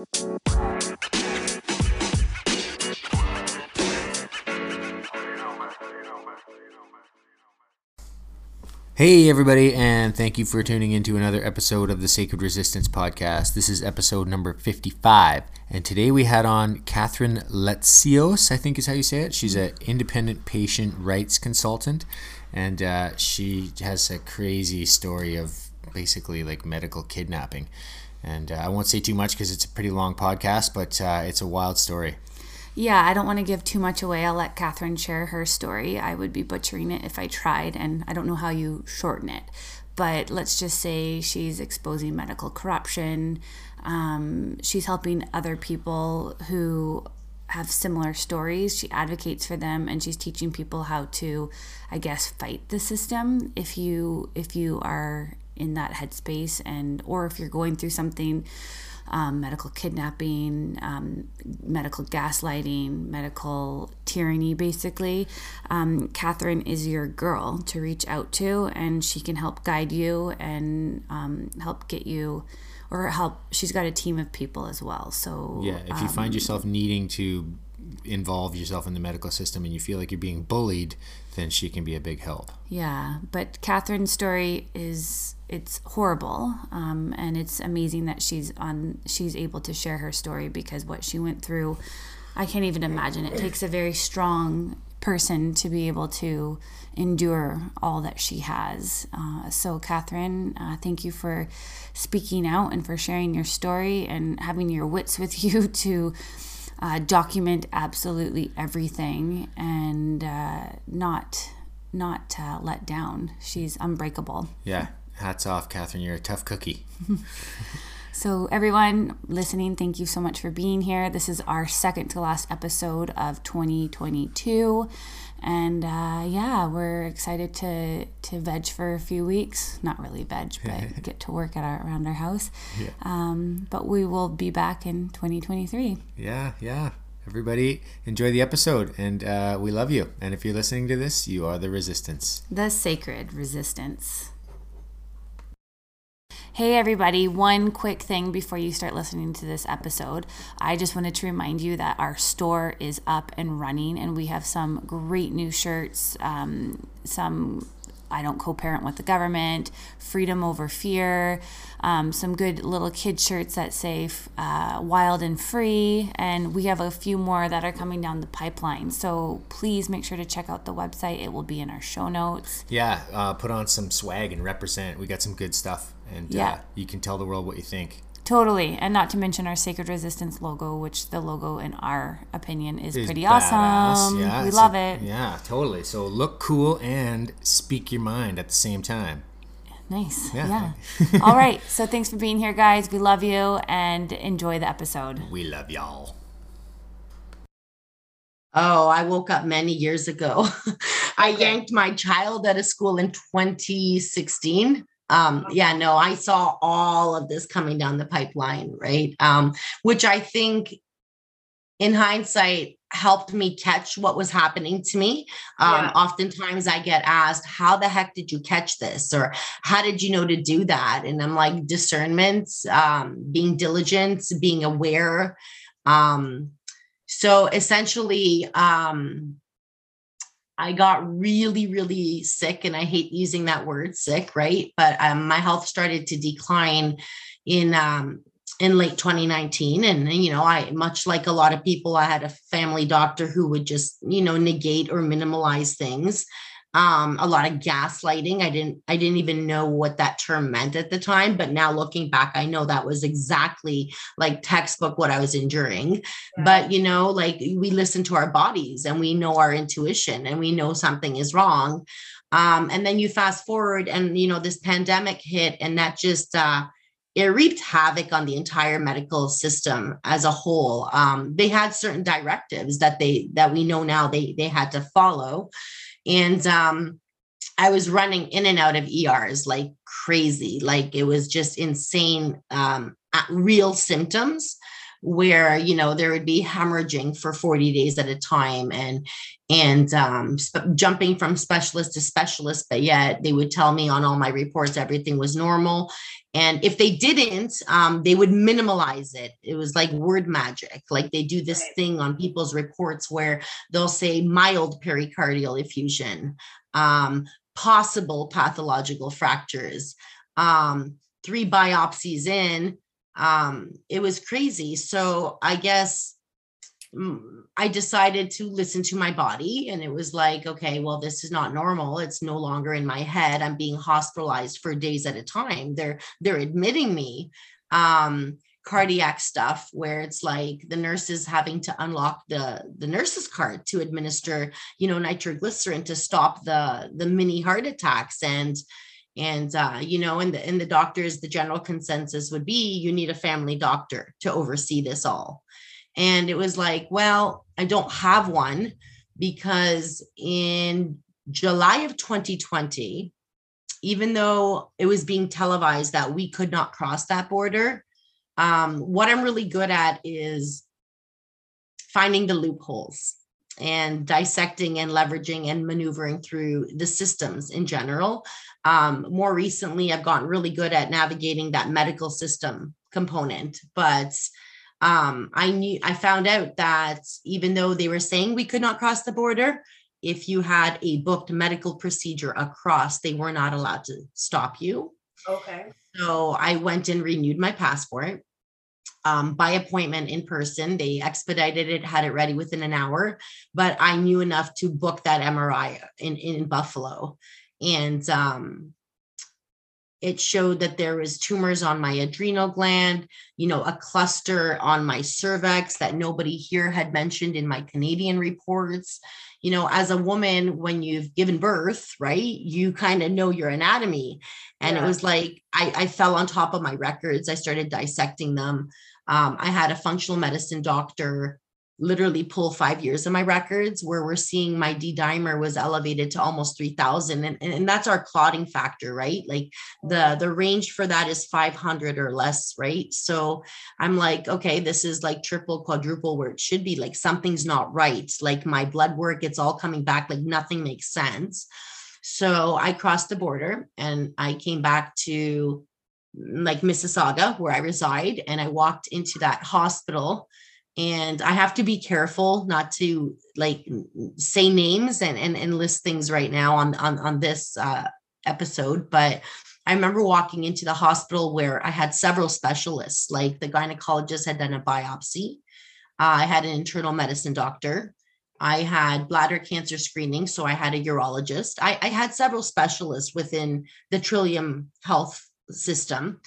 Hey, everybody, and thank you for tuning in to another episode of the Sacred Resistance Podcast. This is episode number 55, and today we had on Catherine Letsios, I think is how you say it. She's an independent patient rights consultant, and uh, she has a crazy story of basically like medical kidnapping. And uh, I won't say too much because it's a pretty long podcast, but uh, it's a wild story. Yeah, I don't want to give too much away. I'll let Catherine share her story. I would be butchering it if I tried, and I don't know how you shorten it. But let's just say she's exposing medical corruption. Um, she's helping other people who have similar stories. She advocates for them, and she's teaching people how to, I guess, fight the system. If you if you are in that headspace, and or if you're going through something um, medical kidnapping, um, medical gaslighting, medical tyranny, basically. Um, Catherine is your girl to reach out to, and she can help guide you and um, help get you. Or help. She's got a team of people as well. So yeah, if you find um, yourself needing to involve yourself in the medical system and you feel like you're being bullied, then she can be a big help. Yeah, but Catherine's story is it's horrible, um, and it's amazing that she's on she's able to share her story because what she went through, I can't even imagine. It takes a very strong person to be able to endure all that she has. Uh, so, Catherine, uh, thank you for speaking out and for sharing your story and having your wits with you to uh, document absolutely everything and uh, not not uh, let down. She's unbreakable. Yeah, hats off, Catherine. You're a tough cookie. So, everyone listening, thank you so much for being here. This is our second to last episode of 2022. And uh, yeah, we're excited to, to veg for a few weeks. Not really veg, but get to work at our, around our house. Yeah. Um, but we will be back in 2023. Yeah, yeah. Everybody, enjoy the episode, and uh, we love you. And if you're listening to this, you are the resistance. The sacred resistance. Hey, everybody, one quick thing before you start listening to this episode. I just wanted to remind you that our store is up and running, and we have some great new shirts, um, some I don't co parent with the government, freedom over fear, um, some good little kid shirts that say uh, wild and free. And we have a few more that are coming down the pipeline. So please make sure to check out the website. It will be in our show notes. Yeah, uh, put on some swag and represent. We got some good stuff, and Yeah. uh, you can tell the world what you think. Totally. And not to mention our Sacred Resistance logo, which the logo, in our opinion, is It's pretty badass. awesome. Yeah, we love a- it. Yeah, totally. So look cool and speak your mind at the same time. Nice. Yeah. Yeah. All right. So thanks for being here, guys. We love you and enjoy the episode. We love y'all. Oh, I woke up many years ago. I yanked my child out of school in 2016. Um, yeah, no, I saw all of this coming down the pipeline, right? Um, which I think in hindsight helped me catch what was happening to me. Um, Yeah. Oftentimes I get asked, How the heck did you catch this? Or how did you know to do that? And I'm like, discernment, um, being diligent, being aware. Um, so essentially, um, I got really, really sick, and I hate using that word sick, right? But um, my health started to decline in um, in late 2019, and you know, I much like a lot of people, I had a family doctor who would just you know negate or minimalize things. Um, a lot of gaslighting. I didn't I didn't even know what that term meant at the time, but now looking back, I know that was exactly like textbook what I was enduring. But you know like we listen to our bodies and we know our intuition and we know something is wrong. Um, and then you fast forward and you know this pandemic hit and that just uh, it reaped havoc on the entire medical system as a whole. Um, they had certain directives that they that we know now they they had to follow and um, I was running in and out of ERs like crazy. Like it was just insane, um, real symptoms. where you know there would be hemorrhaging for 40 days at a time and and um, sp- jumping from specialist to specialist but yet they would tell me on all my reports everything was normal and if they didn't um, they would minimalize it it was like word magic like they do this right. thing on people's reports where they'll say mild pericardial effusion um, possible pathological fractures um, three biopsies in um, it was crazy. So I guess I decided to listen to my body, and it was like, okay, well, this is not normal. It's no longer in my head. I'm being hospitalized for days at a time. They're they're admitting me. Um, cardiac stuff where it's like the nurses having to unlock the the nurse's card to administer you know nitroglycerin to stop the the mini heart attacks and and uh, you know and the and the doctors the general consensus would be you need a family doctor to oversee this all and it was like well i don't have one because in july of 2020 even though it was being televised that we could not cross that border um, what i'm really good at is finding the loopholes and dissecting and leveraging and maneuvering through the systems in general. Um, more recently, I've gotten really good at navigating that medical system component, but um, I knew I found out that even though they were saying we could not cross the border, if you had a booked medical procedure across, they were not allowed to stop you. Okay. So I went and renewed my passport um, by appointment in person. They expedited it, had it ready within an hour, but I knew enough to book that MRI in, in Buffalo. And um, it showed that there was tumors on my adrenal gland, you know, a cluster on my cervix that nobody here had mentioned in my Canadian reports. You know, as a woman, when you've given birth, right, you kind of know your anatomy. And yeah. it was like I, I fell on top of my records. I started dissecting them. Um, I had a functional medicine doctor literally pull five years of my records where we're seeing my D dimer was elevated to almost 3000 and, and that's our clotting factor, right? Like the, the range for that is 500 or less, right? So I'm like, okay, this is like triple, quadruple where it should be like something's not right. Like my blood work, it's all coming back, like nothing makes sense. So I crossed the border and I came back to like Mississauga, where I reside, and I walked into that hospital. And I have to be careful not to like say names and, and, and list things right now on, on, on this uh, episode. But I remember walking into the hospital where I had several specialists, like the gynecologist had done a biopsy. Uh, I had an internal medicine doctor. I had bladder cancer screening, so I had a urologist. I, I had several specialists within the Trillium Health system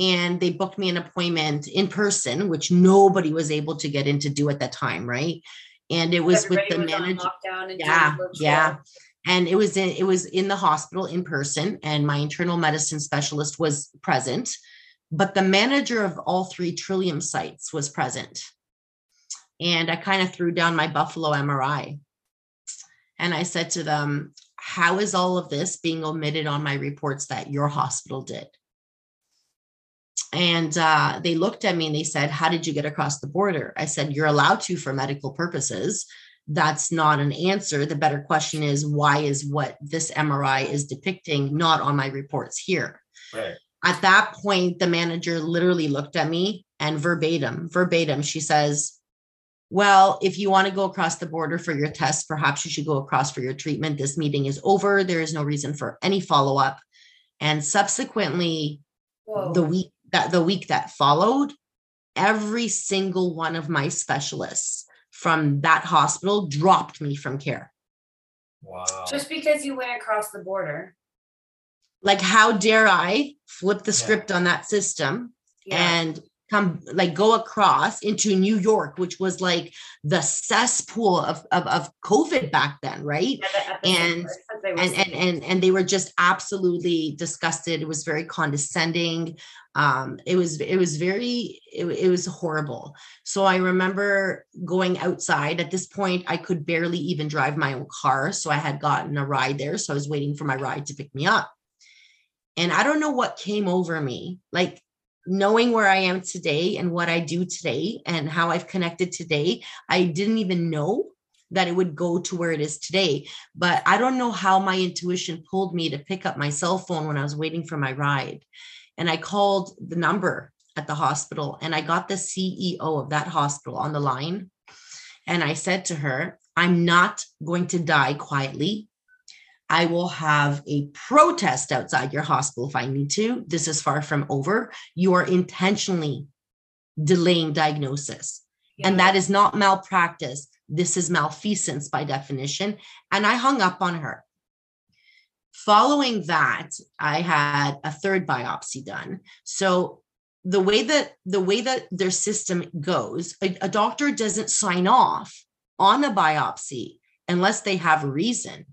and they booked me an appointment in person which nobody was able to get in to do at that time right? And it was Everybody with the manager yeah yeah. And it was in it was in the hospital in person and my internal medicine specialist was present but the manager of all three trillium sites was present. And i kind of threw down my buffalo mri and i said to them how is all of this being omitted on my reports that your hospital did and uh, they looked at me and they said, How did you get across the border? I said, You're allowed to for medical purposes. That's not an answer. The better question is, Why is what this MRI is depicting not on my reports here? Right. At that point, the manager literally looked at me and verbatim, verbatim, she says, well, if you want to go across the border for your test, perhaps you should go across for your treatment. This meeting is over. There is no reason for any follow up. And subsequently, Whoa. the week that the week that followed, every single one of my specialists from that hospital dropped me from care. Wow. Just because you went across the border. Like, how dare I flip the script yeah. on that system yeah. and come like go across into New York, which was like the cesspool of of, of COVID back then, right? Yeah, and, and and and and they were just absolutely disgusted. It was very condescending. Um, it was it was very it, it was horrible. So I remember going outside. At this point, I could barely even drive my own car, so I had gotten a ride there. So I was waiting for my ride to pick me up. And I don't know what came over me. Like knowing where I am today and what I do today and how I've connected today, I didn't even know that it would go to where it is today. But I don't know how my intuition pulled me to pick up my cell phone when I was waiting for my ride. And I called the number at the hospital and I got the CEO of that hospital on the line. And I said to her, I'm not going to die quietly. I will have a protest outside your hospital if I need to. This is far from over. You are intentionally delaying diagnosis. Yeah. And that is not malpractice. This is malfeasance by definition. And I hung up on her. Following that, I had a third biopsy done. So the way that the way that their system goes, a, a doctor doesn't sign off on a biopsy unless they have a reason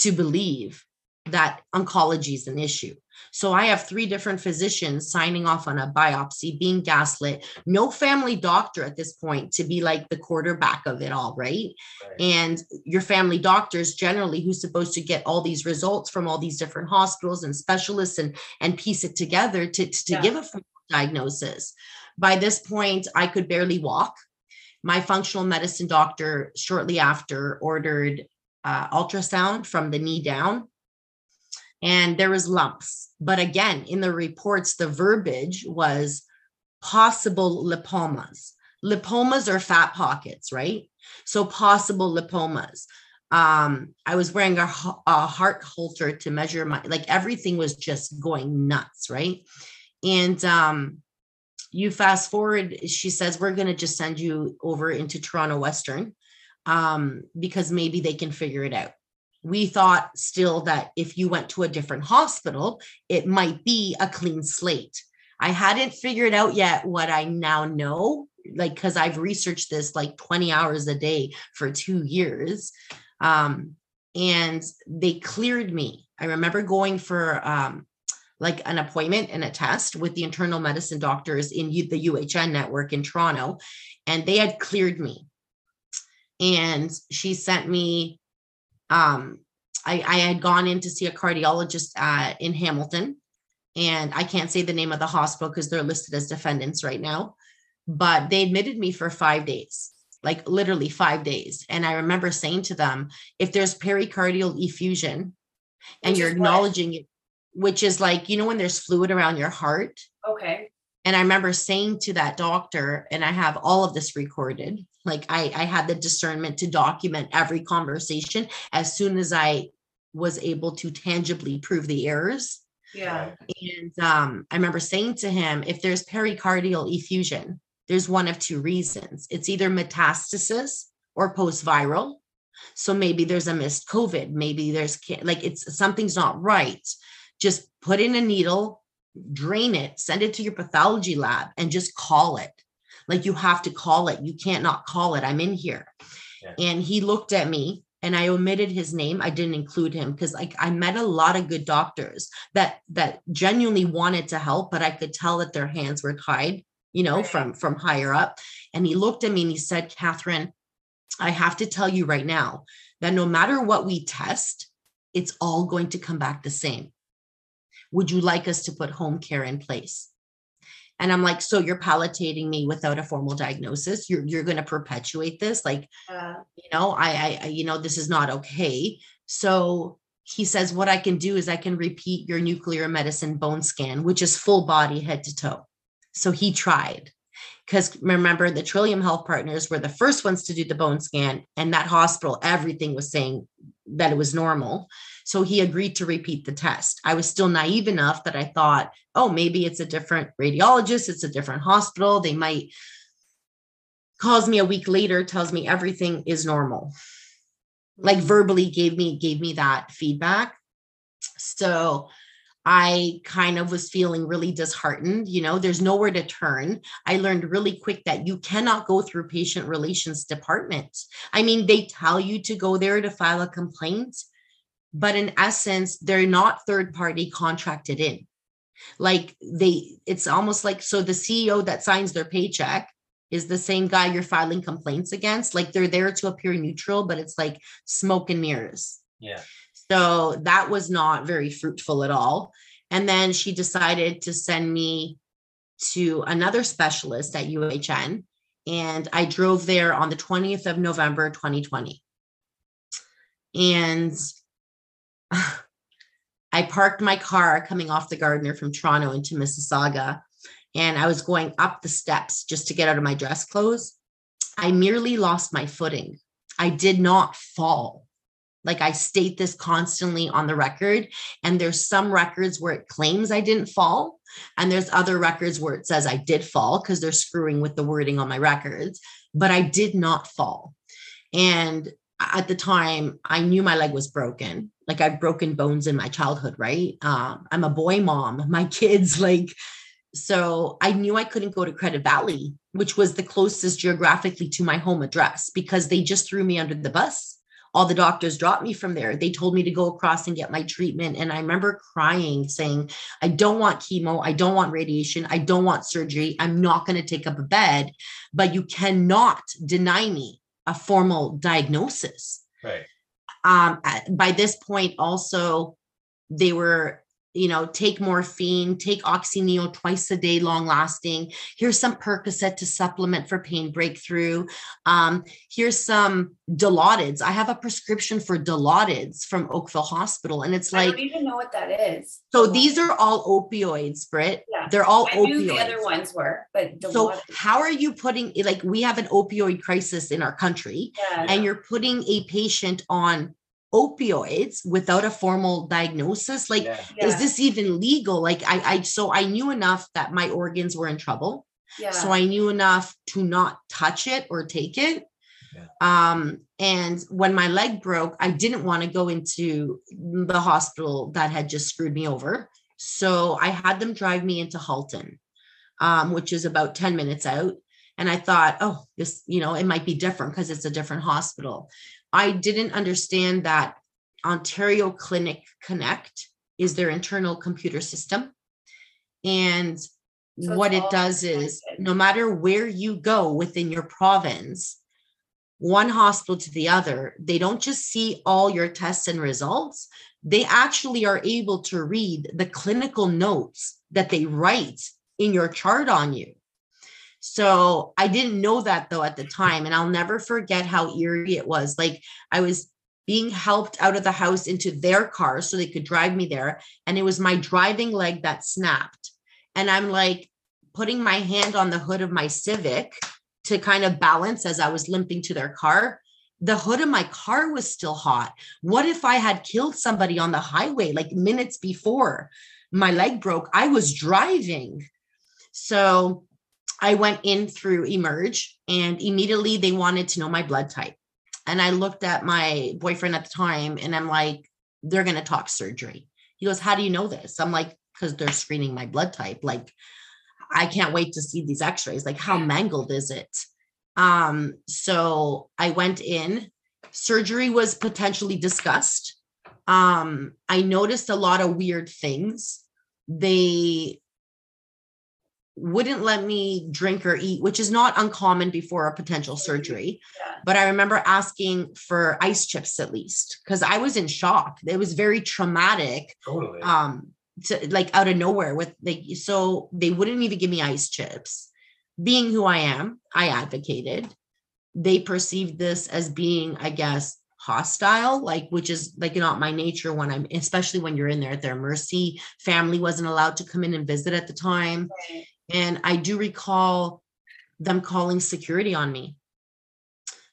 to believe that oncology is an issue. So I have three different physicians signing off on a biopsy, being gaslit, no family doctor at this point to be like the quarterback of it all, right? right. And your family doctors generally who's supposed to get all these results from all these different hospitals and specialists and and piece it together to, to yeah. give a diagnosis. By this point, I could barely walk. My functional medicine doctor shortly after ordered uh, ultrasound from the knee down. And there was lumps. But again in the reports the verbiage was possible lipomas. Lipomas are fat pockets right? So possible lipomas. Um i was wearing a, a heart holter to measure my like everything was just going nuts right? And um you fast forward she says we're going to just send you over into toronto western um, because maybe they can figure it out. We thought still that if you went to a different hospital, it might be a clean slate. I hadn't figured out yet what I now know, like, because I've researched this like 20 hours a day for two years. Um, and they cleared me. I remember going for um, like an appointment and a test with the internal medicine doctors in the UHN network in Toronto, and they had cleared me and she sent me um I, I had gone in to see a cardiologist uh, in Hamilton, and I can't say the name of the hospital because they're listed as defendants right now. But they admitted me for five days, like literally five days. And I remember saying to them, if there's pericardial effusion and which you're acknowledging it, which is like, you know, when there's fluid around your heart. Okay. And I remember saying to that doctor, and I have all of this recorded, like I, I had the discernment to document every conversation as soon as I was able to tangibly prove the errors. Yeah. And um, I remember saying to him, if there's pericardial effusion, there's one of two reasons. It's either metastasis or post viral. So maybe there's a missed COVID. Maybe there's like it's something's not right. Just put in a needle, drain it, send it to your pathology lab, and just call it. Like you have to call it. You can't not call it. I'm in here. Yeah. And he looked at me and I omitted his name. I didn't include him because like I met a lot of good doctors that that genuinely wanted to help, but I could tell that their hands were tied, you know, from from higher up. And he looked at me and he said, Catherine, I have to tell you right now that no matter what we test, it's all going to come back the same. Would you like us to put home care in place? And i'm like so you're palliating me without a formal diagnosis? You're you're going to perpetuate this? Like uh, you know I, I you know this is not okay. So he says what i can do is i can repeat your nuclear medicine bone scan which is full body head to toe. So he tried. Because remember the trillium health partners were the first ones to do the bone scan and that hospital everything was saying that it was normal so he agreed to repeat the test. I was still naive enough that I thought, oh, maybe it's a different radiologist, it's a different hospital. They might calls me a week later, tells me everything is normal. Like mm-hmm. verbally gave me gave me that feedback. So I kind of was feeling really disheartened. You know, there's nowhere to turn. I learned really quick that you cannot go through patient relations department. I mean, they tell you to go there to file a complaint, but in essence they're not third party contracted in like they it's almost like so the ceo that signs their paycheck is the same guy you're filing complaints against like they're there to appear neutral but it's like smoke and mirrors yeah so that was not very fruitful at all and then she decided to send me to another specialist at UHN. And I drove there on the 20th of November, 2020. And I parked my car coming off the Gardiner from Toronto into Mississauga. And I was going up the steps just to get out of my dress clothes. I merely lost my footing. I did not fall. Like I state this constantly on the record. And there's some records where it claims I didn't fall. And there's other records where it says I did fall because they're screwing with the wording on my records. But I did not fall. And at the time, I knew my leg was broken. Like I've broken bones in my childhood, right? Um, I'm a boy mom. My kids, like, so I knew I couldn't go to Credit Valley, which was the closest geographically to my home address because they just threw me under the bus all the doctors dropped me from there. They told me to go across and get my treatment. And I remember crying, saying, I don't want chemo. I don't want radiation. I don't want surgery. I'm not going to take up a bed, but you cannot deny me a formal diagnosis. Right. Um, by this point, also, they were you know, take morphine, take Oxyneo twice a day, long lasting. Here's some Percocet to supplement for pain breakthrough. Um, here's some Dilaudids. I have a prescription for Dilaudids from Oakville Hospital, and it's like I don't even know what that is. So these are all opioids, Britt. Yeah, they're all I opioids. Knew the other ones were, but Dilaudid. so how are you putting like we have an opioid crisis in our country, yeah, and you're putting a patient on opioids without a formal diagnosis? Like yeah. is this even legal? Like I, I so i knew enough that my organs were in trouble. Yeah. so i knew enough to not touch it or take it. Yeah. um and when my leg broke i didn't want to go into the hospital that had just screwed me over. So i had them drive me into halton um, which is about 10 minutes out. And i thought oh this you know it might be different because it's a different hospital I didn't understand that Ontario Clinic Connect is their internal computer system. And so what it does is no matter where you go within your province, one hospital to the other, they don't just see all your tests and results, they actually are able to read the clinical notes that they write in your chart on you. So I didn't know that though at the time. And I'll never forget how eerie it was. Like I was being helped out of the house into their car so they could drive me there. And it was my driving leg that snapped. And I'm like putting my hand on the hood of my Civic to kind of balance as I was limping to their car. The hood of my car was still hot. What if I had killed somebody on the highway like minutes before my leg broke? I was driving. So I went in through Emerge and immediately they wanted to know my blood type. And I looked at my boyfriend at the time and I'm like, they're going to talk surgery. He goes, How do you know this? I'm like, Because they're screening my blood type. Like, I can't wait to see these x rays. Like, how mangled is it? Um, so I went in. Surgery was potentially discussed. Um, I noticed a lot of weird things. They wouldn't let me drink or eat, which is not uncommon before a potential surgery. Yeah. But I remember asking for ice chips at least because I was in shock. It was very traumatic. Totally. Um, to, like out of nowhere with like so they wouldn't even give me ice chips. Being who I am, I advocated. They perceived this as being, I guess, hostile like which is like not my nature when i'm especially when you're in there at their mercy family wasn't allowed to come in and visit at the time right. And I do recall them calling security on me.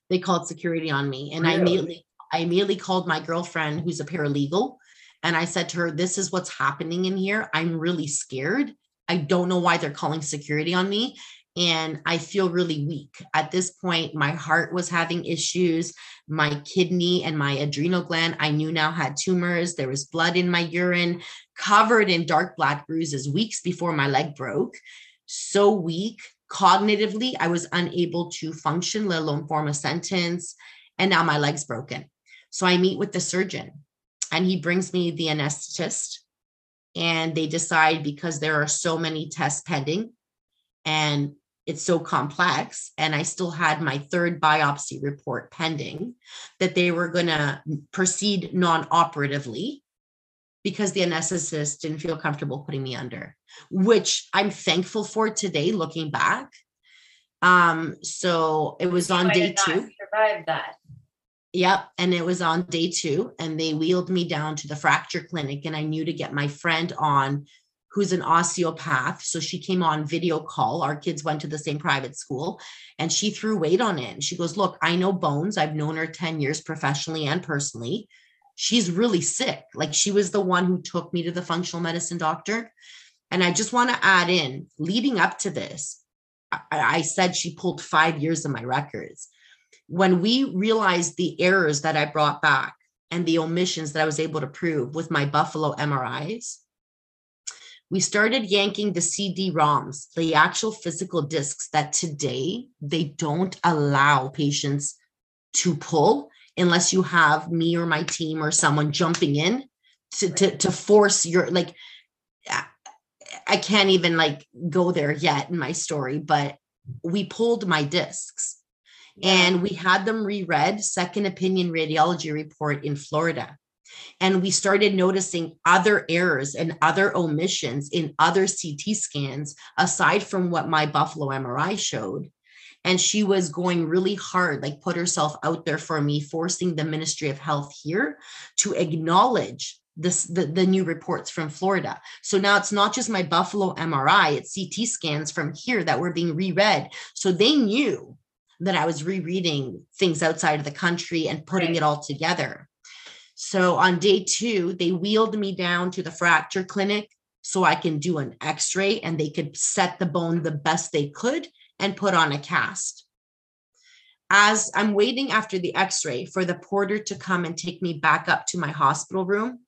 They called security on me. And really? I immediately I immediately called my girlfriend who's a paralegal and I said to her, This is what's happening in here. I'm really scared. I don't know why they're calling security on me. And I feel really weak. At this point, my heart was having issues. My kidney and my adrenal gland, I knew now had tumors. There was blood in my urine, covered in dark black bruises weeks before my leg broke so weak cognitively i was unable to function let alone form a sentence and now my leg's broken. So i meet with the surgeon and he brings me the anesthetist and they decide because there are so many tests pending and it's so complex and i still had my third biopsy report pending that they were going to proceed non-operatively because the anesthetist didn't feel comfortable putting me under which I'm thankful for today looking back. Um, so it was on day two. Survived that. Yep. And it was on day two, and they wheeled me down to the fracture clinic. And I knew to get my friend on who's an osteopath. So she came on video call. Our kids went to the same private school and she threw weight on it. And she goes, Look, I know Bones. I've known her 10 years professionally and personally. She's really sick. Like she was the one who took me to the functional medicine doctor. And I just want to add in leading up to this, I, I said she pulled five years of my records. When we realized the errors that I brought back and the omissions that I was able to prove with my Buffalo MRIs, we started yanking the CD-ROMs, the actual physical discs that today they don't allow patients to pull unless you have me or my team or someone jumping in to, to, to force your like I can't even like go there yet in my story, but we pulled my discs. And we had them reread second opinion radiology report in Florida. And we started noticing other errors and other omissions in other CT scans aside from what my Buffalo MRI showed. And she was going really hard, like put herself out there for me, forcing the Ministry of Health here to acknowledge this the, the new reports from Florida. So now it's not just my Buffalo MRI, it's CT scans from here that were being reread. So they knew that I was rereading things outside of the country and putting right. it all together. So on day two, they wheeled me down to the fracture clinic so I can do an x ray and they could set the bone the best they could and put on a cast. As I'm waiting after the x ray for the porter to come and take me back up to my hospital room,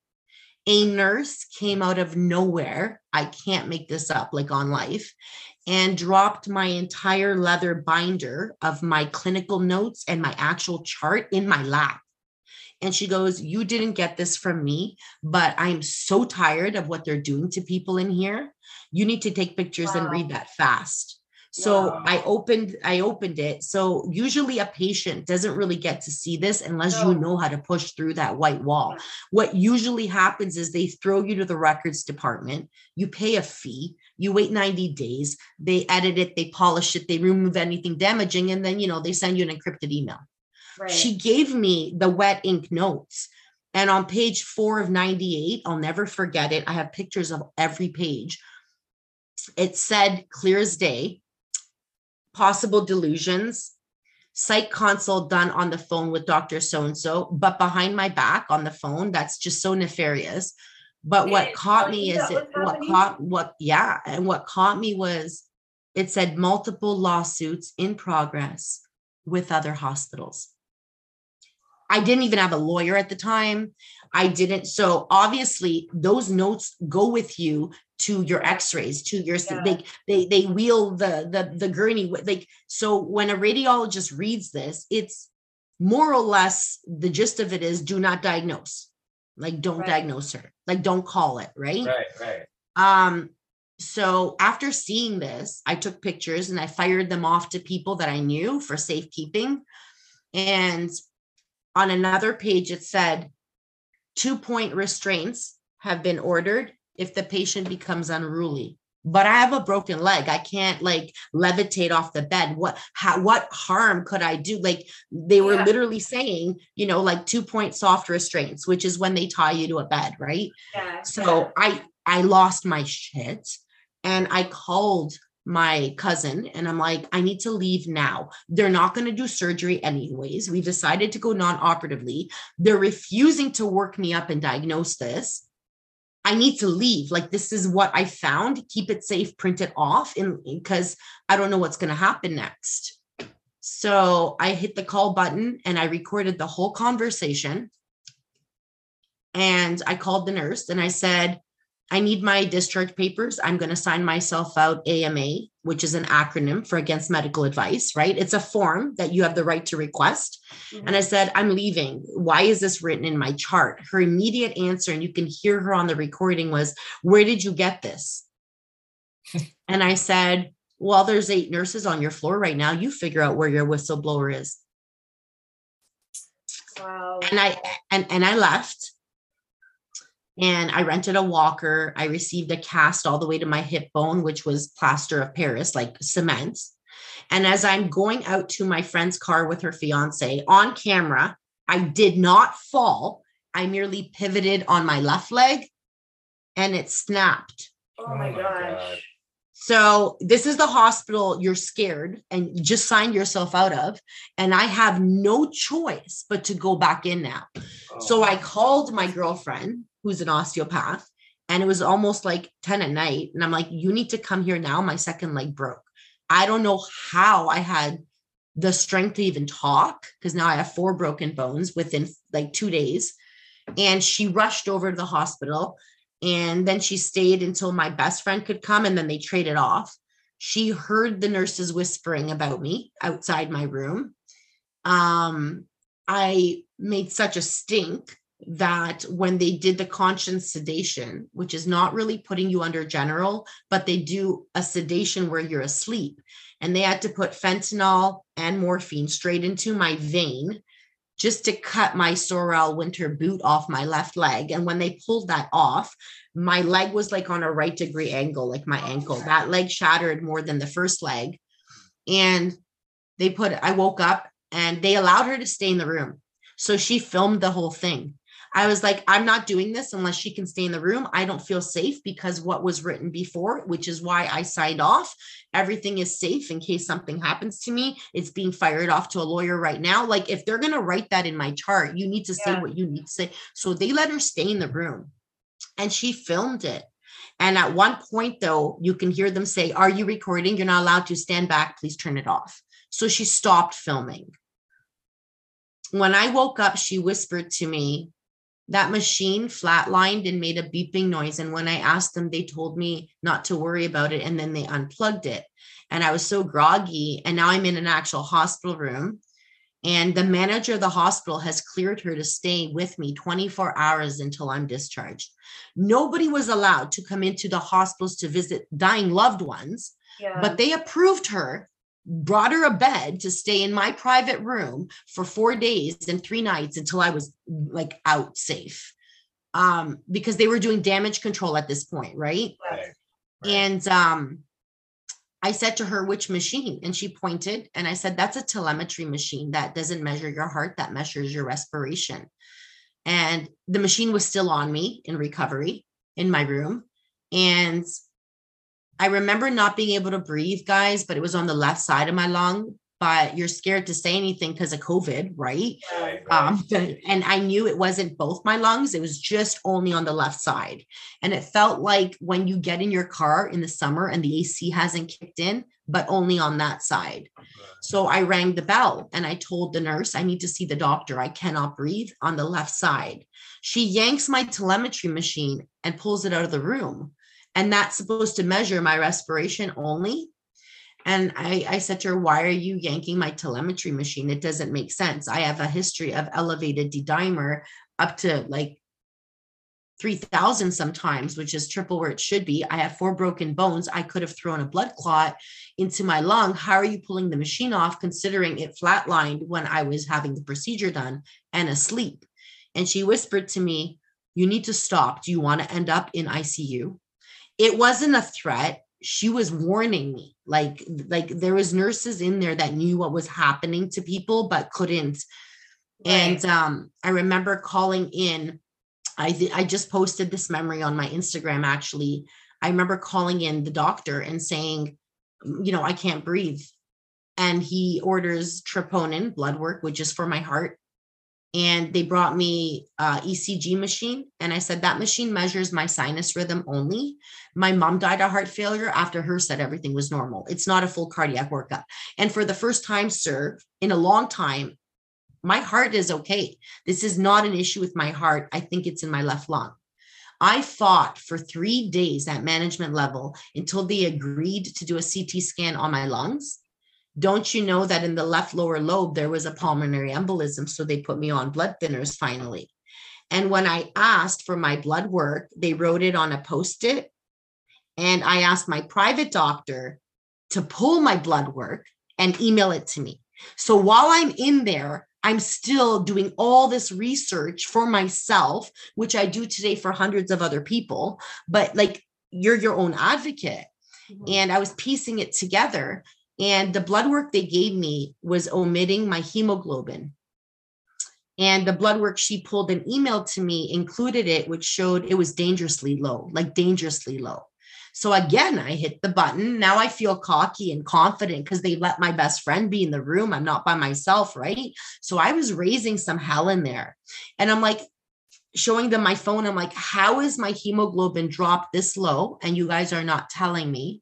a nurse came out of nowhere. I can't make this up, like on life, and dropped my entire leather binder of my clinical notes and my actual chart in my lap. And she goes, You didn't get this from me, but I'm so tired of what they're doing to people in here. You need to take pictures wow. and read that fast. So wow. I opened I opened it. So usually a patient doesn't really get to see this unless no. you know how to push through that white wall. What usually happens is they throw you to the records department, you pay a fee, you wait 90 days, they edit it, they polish it, they remove anything damaging and then you know they send you an encrypted email. Right. She gave me the wet ink notes. And on page four of 98, I'll never forget it. I have pictures of every page. It said clear as day, possible delusions, psych consult done on the phone with Dr. So and so, but behind my back on the phone, that's just so nefarious. But what caught me is it what caught what yeah, and what caught me was it said multiple lawsuits in progress with other hospitals. I didn't even have a lawyer at the time. I didn't. So obviously, those notes go with you to your X-rays, to your yeah. they they they wheel the the the gurney like so. When a radiologist reads this, it's more or less the gist of it is do not diagnose, like don't right. diagnose her, like don't call it, right? Right, right. Um. So after seeing this, I took pictures and I fired them off to people that I knew for safekeeping. And on another page, it said two point restraints have been ordered if the patient becomes unruly. But I have a broken leg. I can't like levitate off the bed. What how, what harm could I do? Like they were yeah. literally saying, you know, like two point soft restraints, which is when they tie you to a bed, right? Yeah. So yeah. I I lost my shit and I called my cousin and I'm like, I need to leave now. They're not going to do surgery anyways. We decided to go non operatively. They're refusing to work me up and diagnose this. I need to leave. Like, this is what I found. Keep it safe, print it off, because I don't know what's going to happen next. So I hit the call button and I recorded the whole conversation. And I called the nurse and I said, I need my discharge papers. I'm going to sign myself out AMA, which is an acronym for against medical advice, right? It's a form that you have the right to request. Mm-hmm. And I said, I'm leaving. Why is this written in my chart? Her immediate answer, and you can hear her on the recording, was, Where did you get this? and I said, Well, there's eight nurses on your floor right now. You figure out where your whistleblower is. Wow. And I and and I left and I rented a walker. I received a cast all the way to my hip bone, which was plaster of Paris, like cement. And as I'm going out to my friend's car with her fiance on camera, I did not fall. I merely pivoted on my left leg and it snapped. Oh my oh gosh. So this is the hospital you're scared and you just signed yourself out of. And I have no choice but to go back in now. So oh. I called my girlfriend, who's an osteopath, and it was almost like 10 at night. And I'm like, you need to come here now. My second leg broke. I don't know how I had the strength to even talk because now I have four broken bones within like two days. And she rushed over to the hospital. And then she stayed until my best friend could come and then they traded off. She heard the nurses whispering about me outside my room. Um, I made such a stink that when they did the conscious sedation, which is not really putting you under general, but they do a sedation where you're asleep, and they had to put fentanyl and morphine straight into my vein just to cut my Sorel winter boot off my left leg. And when they pulled that off, my leg was like on a right degree angle, like my ankle. That leg shattered more than the first leg. And they put, I woke up and they allowed her to stay in the room. So she filmed the whole thing. I was like, I'm not doing this unless she can stay in the room. I don't feel safe because what was written before, which is why I signed off. Everything is safe in case something happens to me. It's being fired off to a lawyer right now. Like, if they're going to write that in my chart, you need to say what you need to say. So they let her stay in the room and she filmed it. And at one point, though, you can hear them say, Are you recording? You're not allowed to stand back. Please turn it off. So she stopped filming. When I woke up, she whispered to me, That machine flatlined and made a beeping noise. And when I asked them, they told me not to worry about it. And then they unplugged it. And I was so groggy. And now I'm in an actual hospital room. And the manager of the hospital has cleared her to stay with me 24 hours until I'm discharged. Nobody was allowed to come into the hospitals to visit dying loved ones, Yeah. but they approved her, brought her a bed to stay in my private room for four days and three nights until I was like out safe. Um, because they were doing damage control at this point, right? Yes. And um, I said to her, which machine? And she pointed, and I said, that's a telemetry machine that doesn't measure your heart, that measures your respiration. And the machine was still on me in recovery in my room. And I remember not being able to breathe, guys, but it was on the left side of my lung. But you're scared to say anything because of COVID, right? Right. um and i knew it wasn't both my lungs it was just only on the left side and it felt like when you get in your car in the summer and the ac hasn't kicked in but only on that side so i rang the bell and i told the nurse i need to see the doctor i cannot breathe on the left side she yanks my telemetry machine and pulls it out of the room and that's supposed to measure my respiration only and I, I said to her, Why are you yanking my telemetry machine? It doesn't make sense. I have a history of elevated D dimer up to like 3000 sometimes, which is triple where it should be. I have four broken bones. I could have thrown a blood clot into my lung. How are you pulling the machine off considering it flatlined when I was having the procedure done and asleep? And she whispered to me, You need to stop. Do you want to end up in ICU? It wasn't a threat. She was warning me like like there was nurses in there that knew what was happening to people but couldn't. And um i remember calling in i th- i just posted this memory on my instagram actually. I remember calling in the doctor and saying you know i can't breathe. And he orders troponin blood work which is for my heart and they brought me uh, ecg machine and i said that machine measures my sinus rhythm only. My mom died of heart failure after her said everything was normal. It's not a full cardiac workup. And for the first time sir in a long time my heart is okay. This is not an issue with my heart. I think it's in my left lung. I fought for three days at management level until they agreed to do a CT scan on my lungs. Don't you know that in the left lower lobe, there was a pulmonary embolism? So they put me on blood thinners finally. And when I asked for my blood work, they wrote it on a post it. And I asked my private doctor to pull my blood work and email it to me. So while I'm in there, I'm still doing all this research for myself, which I do today for hundreds of other people. But like you're your own advocate. Mm-hmm. And I was piecing it together. And the blood work they gave me was omitting my hemoglobin. And the blood work she pulled and emailed to me included it, which showed it was dangerously low, like dangerously low. So again, I hit the button. Now I feel cocky and confident because they let my best friend be in the room. I'm not by myself, right? So I was raising some hell in there. And I'm like, showing them my phone. I'm like, how is my hemoglobin dropped this low? And you guys are not telling me.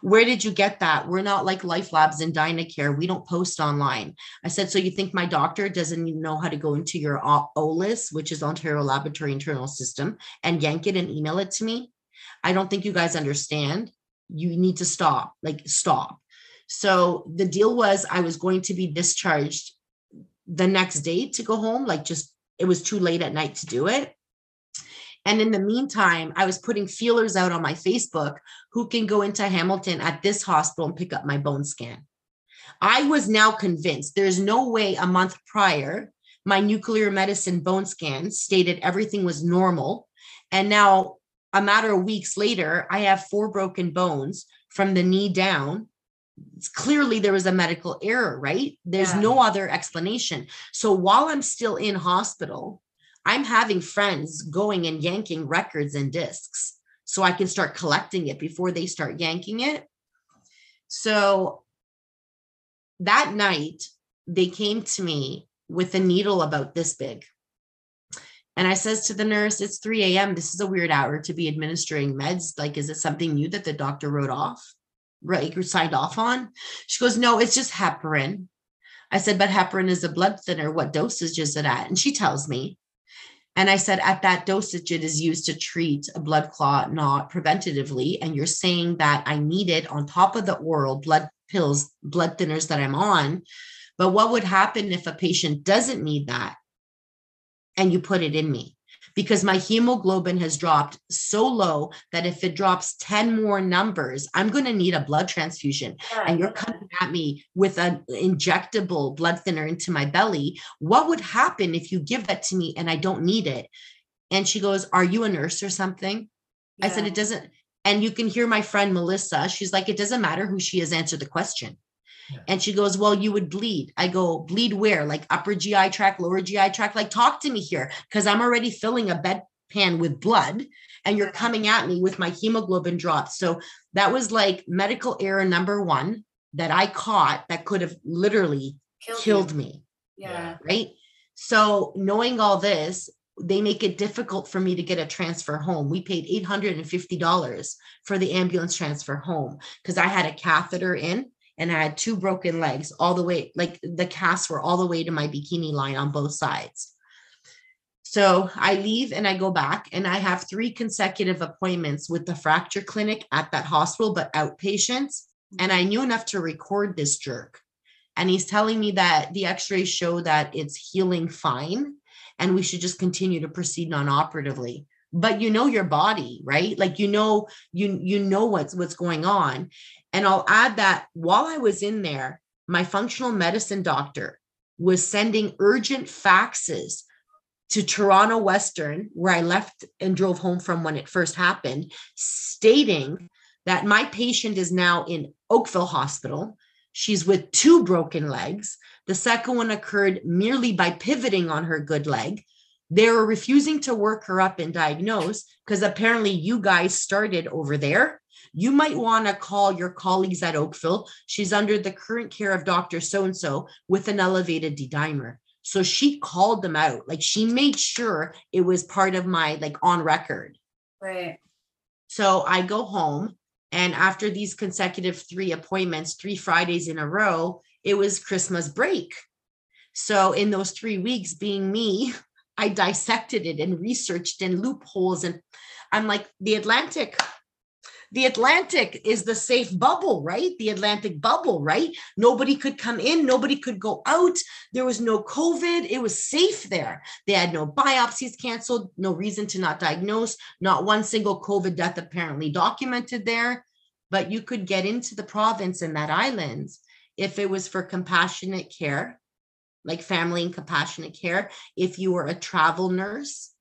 Where did you get that? We're not like Life Labs and Dynacare. We don't post online. I said, so you think my doctor doesn't know how to go into your OLIS, which is Ontario Laboratory Internal System, and yank it and email it to me? I don't think you guys understand. You need to stop, like stop. So the deal was I was going to be discharged the next day to go home, like just it was too late at night to do it. And in the meantime, I was putting feelers out on my Facebook who can go into Hamilton at this hospital and pick up my bone scan. I was now convinced there's no way a month prior, my nuclear medicine bone scan stated everything was normal. And now a matter of weeks later, I have four broken bones from the knee down. It's clearly there was a medical error, right? There's yeah. no other explanation. So while I'm still in hospital, I'm having friends going and yanking records and discs so I can start collecting it before they start yanking it. So that night, they came to me with a needle about this big. And I says to the nurse, it's 3 a.m. This is a weird hour to be administering meds. Like, is it something new that the doctor wrote off, right? Or signed off on? She goes, no, it's just heparin. I said, but heparin is a blood thinner. What dosage is it at? And she tells me. And I said, at that dosage, it is used to treat a blood clot, not preventatively. And you're saying that I need it on top of the oral blood pills, blood thinners that I'm on. But what would happen if a patient doesn't need that? and you put it in me because my hemoglobin has dropped so low that if it drops 10 more numbers, I'm going to need a blood transfusion. Yeah. And you're coming at me with an injectable blood thinner into my belly. What would happen if you give that to me and I don't need it? And she goes, Are you a nurse or something? Yeah. I said, It doesn't. And you can hear my friend Melissa. She's like, It doesn't matter who she is, answer the question. And she goes, Well, you would bleed. I go, Bleed where? Like upper GI tract, lower GI tract? Like, talk to me here because I'm already filling a bedpan with blood and you're coming at me with my hemoglobin drops. So that was like medical error number one that I caught that could have literally killed, killed me. Yeah. Right. So knowing all this, they make it difficult for me to get a transfer home. We paid $850 for the ambulance transfer home because I had a catheter in and I had two broken legs all the way, like the casts were all the way to my bikini line on both sides. So I leave and I go back, and I have three consecutive appointments with the fracture clinic at that hospital, but outpatients. And I knew enough to record this jerk. And he's telling me that the x rays show that it's healing fine and we should just continue to proceed non-operatively but you know your body right like you know you you know what's what's going on and I'll add that while I was in there, my functional medicine doctor was sending urgent faxes to Toronto Western, where I left and drove home from when it first happened, stating that my patient is now in Oakville Hospital. She's with two broken legs. The second one occurred merely by pivoting on her good leg. They were refusing to work her up and diagnose because apparently you guys started over there you might want to call your colleagues at Oakville. She's under the current care of Dr. So and so with an elevated D dimer. So she called them out. Like she made sure it was part of my like on record. Right. So I go home and after these consecutive three appointments, three Fridays in a row, it was Christmas break. So in those three weeks, being me, I dissected it and researched and loopholes. And I'm like, the Atlantic, the Atlantic is the safe bubble, right? The Atlantic bubble, right? Nobody could come in, nobody could go out. There was no COVID. It was safe there. They had no biopsies canceled, no reason to not diagnose, not one single COVID death apparently documented there. But you could get into the province and that island if it was for compassionate care like family and compassionate care, if you were a travel nurse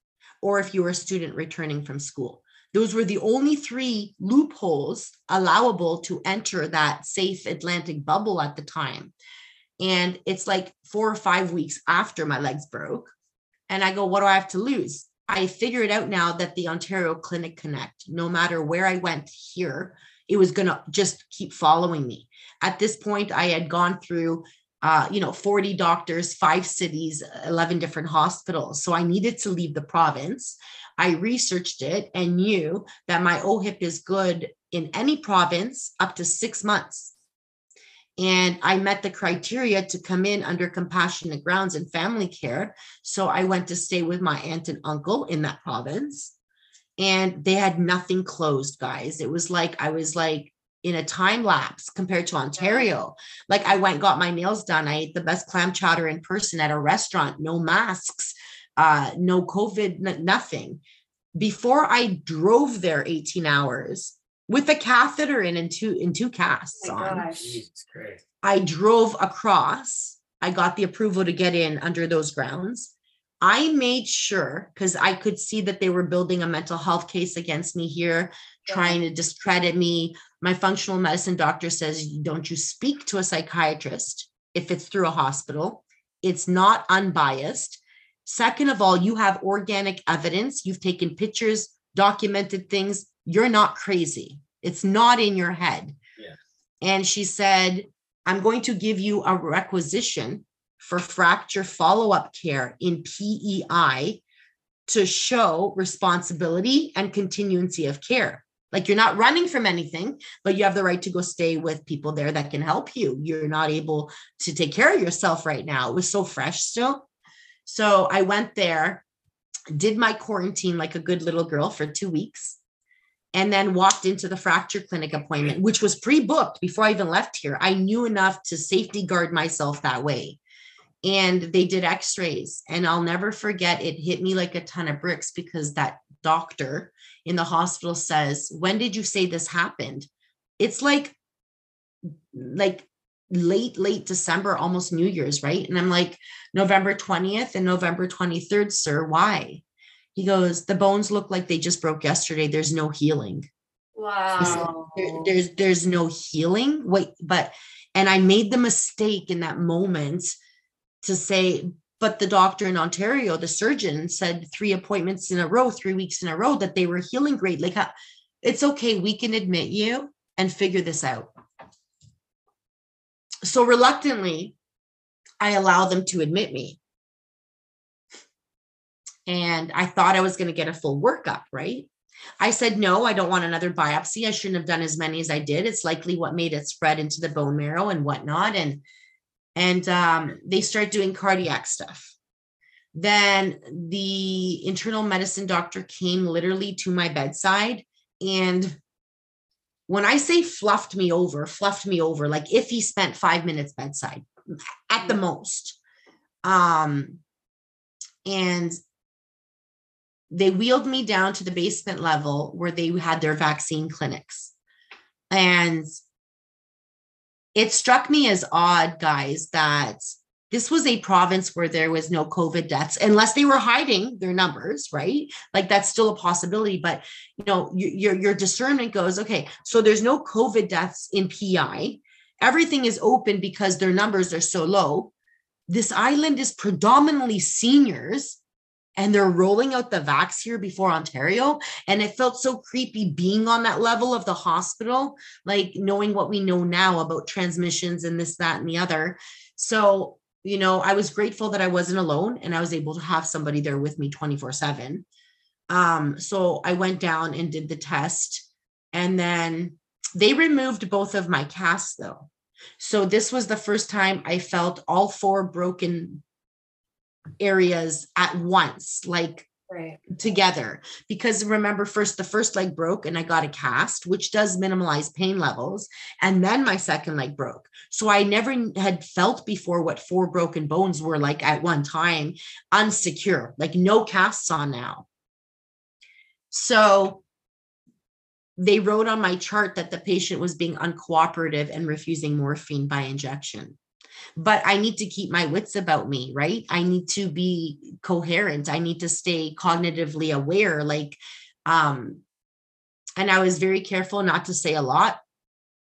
or if you were a student returning from school. Those were the only three loopholes allowable to enter that safe Atlantic bubble at the time. And it's like four or five weeks after my legs broke. And I go, what do I have to lose? I figure it out now that the Ontario Clinic Connect, no matter where I went here, it was going to just keep following me. At this point, I had gone through, uh, you know, 40 doctors, five cities, 11 different hospitals. So I needed to leave the province. I researched it and knew that my OHIP is good in any province up to six months. And I met the criteria to come in under compassionate grounds and family care. So I went to stay with my aunt and uncle in that province. And they had nothing closed, guys. It was like I was like in a time lapse compared to Ontario. Like I went, got my nails done. I ate the best clam chowder in person at a restaurant, no masks, uh, no COVID, n- nothing. Before I drove there 18 hours, with a catheter in and two in two casts Oh on. I drove across. I got the approval to get in under those grounds. I made sure because I could see that they were building a mental health case against me here, trying to discredit me. My functional medicine doctor says, don't you speak to a psychiatrist if it's through a hospital. It's not unbiased. Second of all, you have organic evidence. You've taken pictures, documented things. You're not crazy. It's not in your head. Yeah. And she said, I'm going to give you a requisition for fracture follow up care in PEI to show responsibility and continuancy of care. Like you're not running from anything, but you have the right to go stay with people there that can help you. You're not able to take care of yourself right now. It was so fresh still. So I went there, did my quarantine like a good little girl for two weeks, and then walked into the fracture clinic appointment, which was pre booked before I even left here. I knew enough to safety guard myself that way. And they did x rays. And I'll never forget, it hit me like a ton of bricks because that doctor in the hospital says, When did you say this happened? It's like, like late, late December, almost New Year's, right? And I'm like, November 20th and November 23rd, sir. Why? He goes, The bones look like they just broke yesterday. There's no healing. Wow. There- there's there's no healing. Wait, but and I made the mistake in that moment to say, but the doctor in Ontario, the surgeon, said three appointments in a row, three weeks in a row, that they were healing great. Like, it's okay. We can admit you and figure this out. So reluctantly, I allow them to admit me. And I thought I was going to get a full workup, right? I said, no, I don't want another biopsy. I shouldn't have done as many as I did. It's likely what made it spread into the bone marrow and whatnot. And and um, they start doing cardiac stuff. Then the internal medicine doctor came literally to my bedside. And when I say fluffed me over, fluffed me over, like if he spent five minutes bedside at the most. Um, and they wheeled me down to the basement level where they had their vaccine clinics. And it struck me as odd, guys, that this was a province where there was no COVID deaths, unless they were hiding their numbers, right? Like that's still a possibility. But you know, your your, discernment goes, okay, so there's no COVID deaths in PI. Everything is open because their numbers are so low. This island is predominantly seniors and they're rolling out the vax here before Ontario. And it felt so creepy being on that level of the hospital, like knowing what we know now about transmissions and this, that, and the other. So, you know, I was grateful that I wasn't alone and I was able to have somebody there with me 24 7. Um, so I went down and did the test. And then they removed both of my casts, though. So this was the first time I felt all four broken areas at once, like Right. together. Because remember, first the first leg broke and I got a cast, which does minimize pain levels. And then my second leg broke. So I never had felt before what four broken bones were like at one time, unsecure, like no casts on now. So they wrote on my chart that the patient was being uncooperative and refusing morphine by injection. But I need to keep my wits about me, right? I need to be coherent. I need to stay cognitively aware. Like, um, and I was very careful not to say a lot.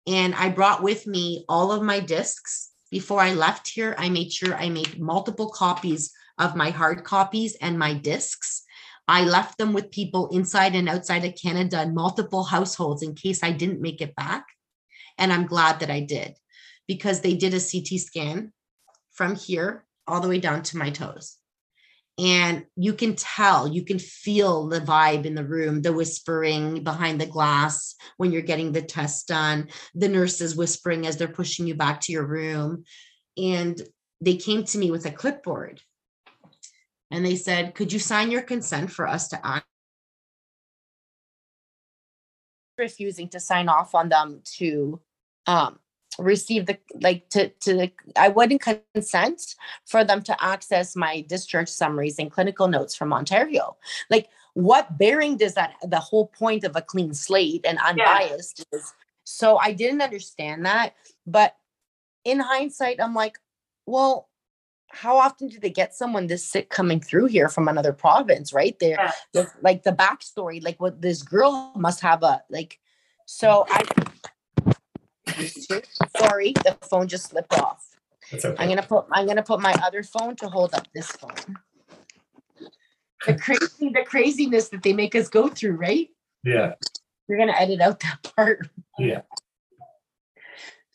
And I brought with me all of my discs. Before I left here, I made sure I made multiple copies of my hard copies and my discs. I left them with people inside and outside of Canada and multiple households in case I didn't make it back. And I'm glad that I did because they did a CT scan from here all the way down to my toes. And you can tell, you can feel the vibe in the room, the whispering behind the glass when you're getting the test done, the nurses whispering as they're pushing you back to your room. And they came to me with a clipboard and they said, Could you sign your consent for us to act? Refusing to sign off on them to um, receive the like to to I wouldn't consent for them to access my discharge summaries and clinical notes from Ontario. Like what bearing does that the whole point of a clean slate and unbiased yeah. is so I didn't understand that. But in hindsight, I'm like, well, how often do they get someone this sick coming through here from another province, right? There, yeah. like the backstory, like what this girl must have a like. So mm. I Sorry, the phone just slipped off. Okay. I'm gonna put I'm gonna put my other phone to hold up this phone. The crazy, the craziness that they make us go through, right? Yeah. You're gonna edit out that part. Yeah.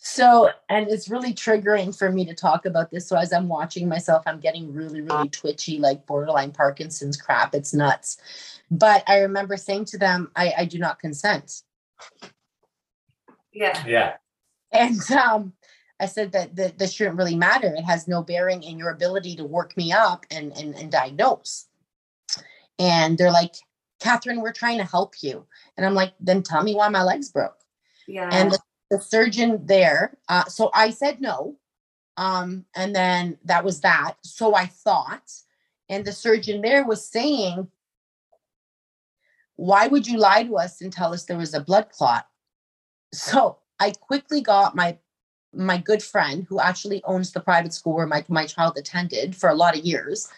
So, and it's really triggering for me to talk about this. So, as I'm watching myself, I'm getting really, really twitchy, like borderline Parkinson's crap. It's nuts. But I remember saying to them, I, I do not consent. Yeah. Yeah. And um, I said that, that this shouldn't really matter. It has no bearing in your ability to work me up and, and, and diagnose. And they're like, Catherine, we're trying to help you. And I'm like, then tell me why my legs broke. Yeah. And the, the surgeon there, uh, so I said no. Um, and then that was that. So I thought, and the surgeon there was saying, why would you lie to us and tell us there was a blood clot? So I quickly got my my good friend who actually owns the private school where my, my child attended for a lot of years.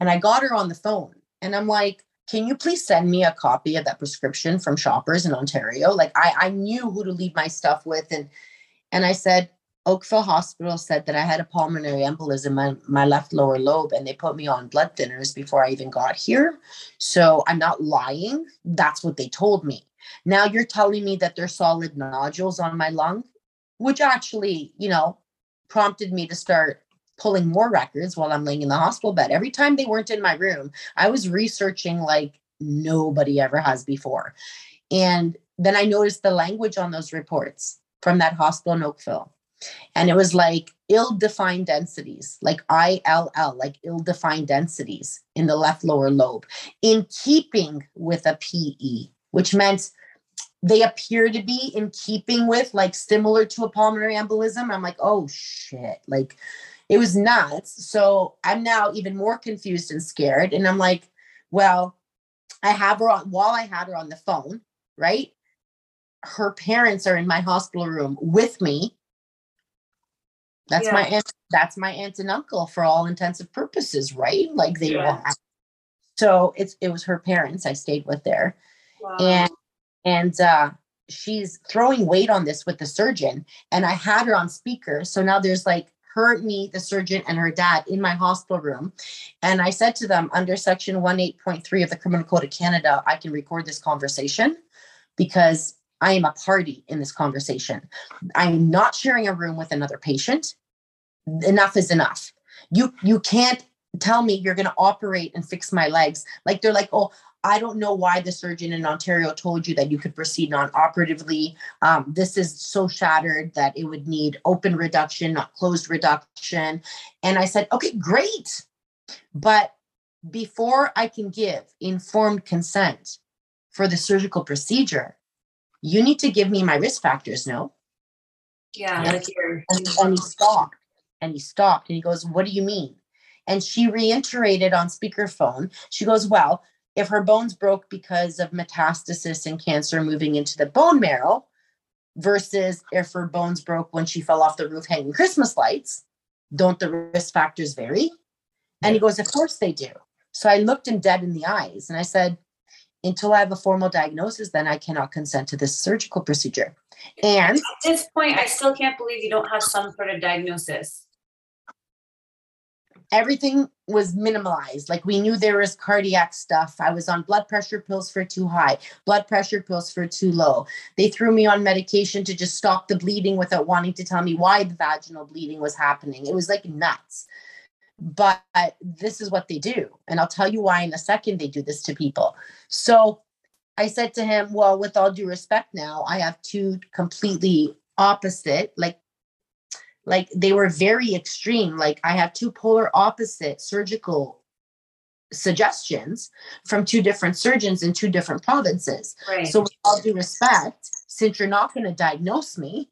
And I got her on the phone and I'm like, can you please send me a copy of that prescription from shoppers in Ontario? Like I, I knew who to leave my stuff with. And and I said, Oakville Hospital said that I had a pulmonary embolism in my, my left lower lobe and they put me on blood thinners before I even got here. So I'm not lying. That's what they told me. Now you're telling me that there's solid nodules on my lung, which actually, you know, prompted me to start pulling more records while I'm laying in the hospital bed. Every time they weren't in my room, I was researching like nobody ever has before. And then I noticed the language on those reports from that hospital in Oakville. And it was like ill defined densities, like ILL, like ill defined densities in the left lower lobe, in keeping with a PE which meant they appear to be in keeping with, like, similar to a pulmonary embolism. I'm like, oh shit. Like, it was nuts. So I'm now even more confused and scared. And I'm like, well, I have her on while I had her on the phone, right? Her parents are in my hospital room with me. That's yeah. my aunt, that's my aunt and uncle for all intensive purposes, right? Like they yeah. have so it's it was her parents I stayed with there. And and uh, she's throwing weight on this with the surgeon. And I had her on speaker. So now there's like her, me, the surgeon, and her dad in my hospital room. And I said to them, under section 18.3 of the Criminal Code of Canada, I can record this conversation because I am a party in this conversation. I'm not sharing a room with another patient. Enough is enough. You you can't tell me you're going to operate and fix my legs. Like they're like, oh, I don't know why the surgeon in Ontario told you that you could proceed non-operatively. Um, this is so shattered that it would need open reduction, not closed reduction. And I said, okay, great. But before I can give informed consent for the surgical procedure, you need to give me my risk factors, no? Yeah, and, like and, and he stopped. And he stopped and he goes, What do you mean? And she reiterated on speakerphone. She goes, Well, if her bones broke because of metastasis and cancer moving into the bone marrow versus if her bones broke when she fell off the roof hanging Christmas lights, don't the risk factors vary? And he goes, Of course they do. So I looked him dead in the eyes and I said, Until I have a formal diagnosis, then I cannot consent to this surgical procedure. And At this point, I still can't believe you don't have some sort of diagnosis. everything was minimalized. Like we knew there was cardiac stuff. I was on blood pressure pills for too high, blood pressure pills for too low. They threw me on medication to just stop the bleeding without wanting to tell me why the vaginal bleeding was happening. It was like nuts. But this is what they do. And I'll tell you why in a second they do this to people. So I said to him, Well, with all due respect, now I have two completely opposite, like like they were very extreme like i have two polar opposite surgical suggestions from two different surgeons in two different provinces Right. so with all due respect since you're not going to diagnose me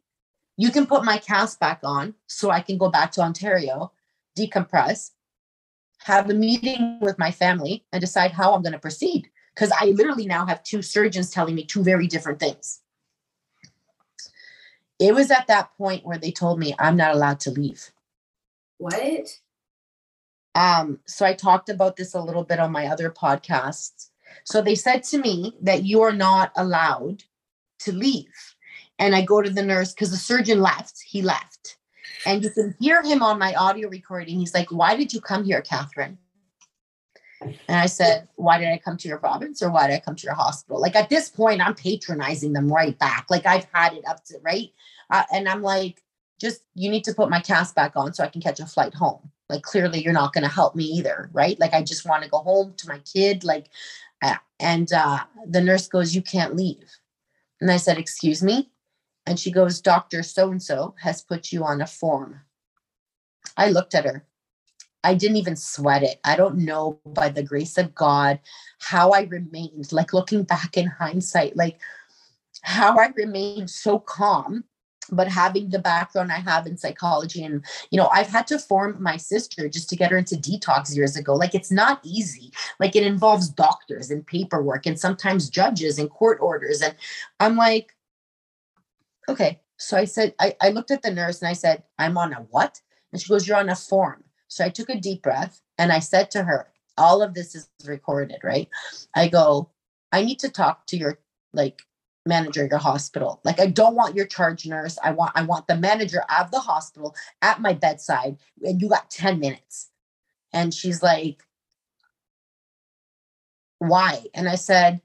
you can put my cast back on so i can go back to ontario decompress have a meeting with my family and decide how i'm going to proceed because i literally now have two surgeons telling me two very different things it was at that point where they told me I'm not allowed to leave. what? Um, so I talked about this a little bit on my other podcasts. So they said to me that you are not allowed to leave. And I go to the nurse because the surgeon left. He left. And you can hear him on my audio recording. He's like, Why did you come here, Catherine? And I said, Why did I come to your province or why did I come to your hospital? Like at this point, I'm patronizing them right back. Like I've had it up to right. Uh, and I'm like, just you need to put my cast back on so I can catch a flight home. Like clearly you're not going to help me either, right? Like I just want to go home to my kid. Like, uh, and uh, the nurse goes, "You can't leave." And I said, "Excuse me," and she goes, "Doctor so and so has put you on a form." I looked at her. I didn't even sweat it. I don't know by the grace of God how I remained, like looking back in hindsight, like how I remained so calm but having the background I have in psychology and you know I've had to form my sister just to get her into detox years ago like it's not easy like it involves doctors and paperwork and sometimes judges and court orders and I'm like okay so I said I, I looked at the nurse and I said I'm on a what and she goes you're on a form so I took a deep breath and I said to her all of this is recorded right I go I need to talk to your like manager your hospital. Like I don't want your charge nurse. I want I want the manager of the hospital at my bedside and you got 10 minutes. And she's like why? And I said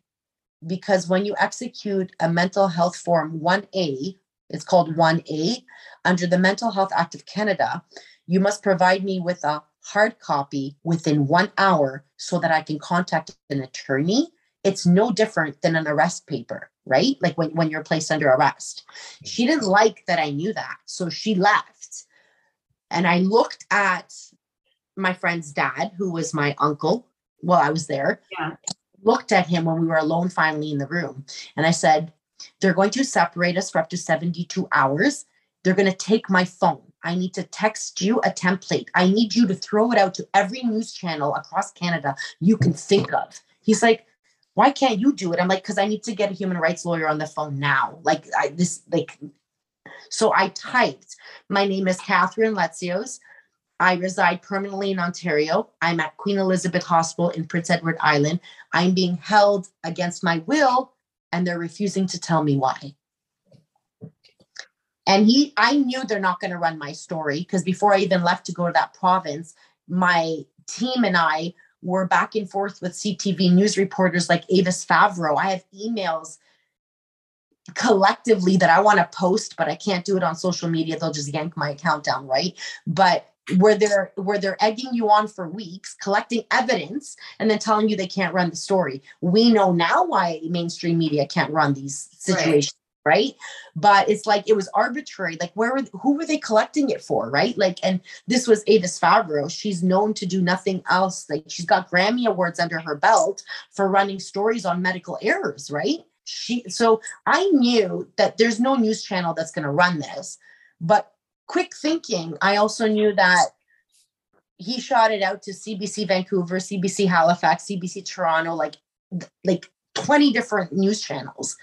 because when you execute a mental health form 1A, it's called 1A under the Mental Health Act of Canada, you must provide me with a hard copy within 1 hour so that I can contact an attorney it's no different than an arrest paper, right? Like when, when you're placed under arrest. She didn't like that I knew that. So she left. And I looked at my friend's dad, who was my uncle while I was there. Yeah. Looked at him when we were alone finally in the room. And I said, They're going to separate us for up to 72 hours. They're going to take my phone. I need to text you a template. I need you to throw it out to every news channel across Canada you can think of. He's like, why can't you do it? I'm like, because I need to get a human rights lawyer on the phone now. Like I this like so I typed, my name is Catherine Letzios. I reside permanently in Ontario. I'm at Queen Elizabeth Hospital in Prince Edward Island. I'm being held against my will, and they're refusing to tell me why. And he, I knew they're not going to run my story because before I even left to go to that province, my team and I were back and forth with CTV news reporters like Avis Favaro. I have emails collectively that I want to post, but I can't do it on social media. They'll just yank my account down, right? But where they're where they're egging you on for weeks, collecting evidence, and then telling you they can't run the story. We know now why mainstream media can't run these situations. Right. But it's like it was arbitrary. Like, where were who were they collecting it for? Right. Like, and this was Avis Favaro. She's known to do nothing else. Like, she's got Grammy Awards under her belt for running stories on medical errors. Right. She, so I knew that there's no news channel that's going to run this. But quick thinking, I also knew that he shot it out to CBC Vancouver, CBC Halifax, CBC Toronto, like like 20 different news channels.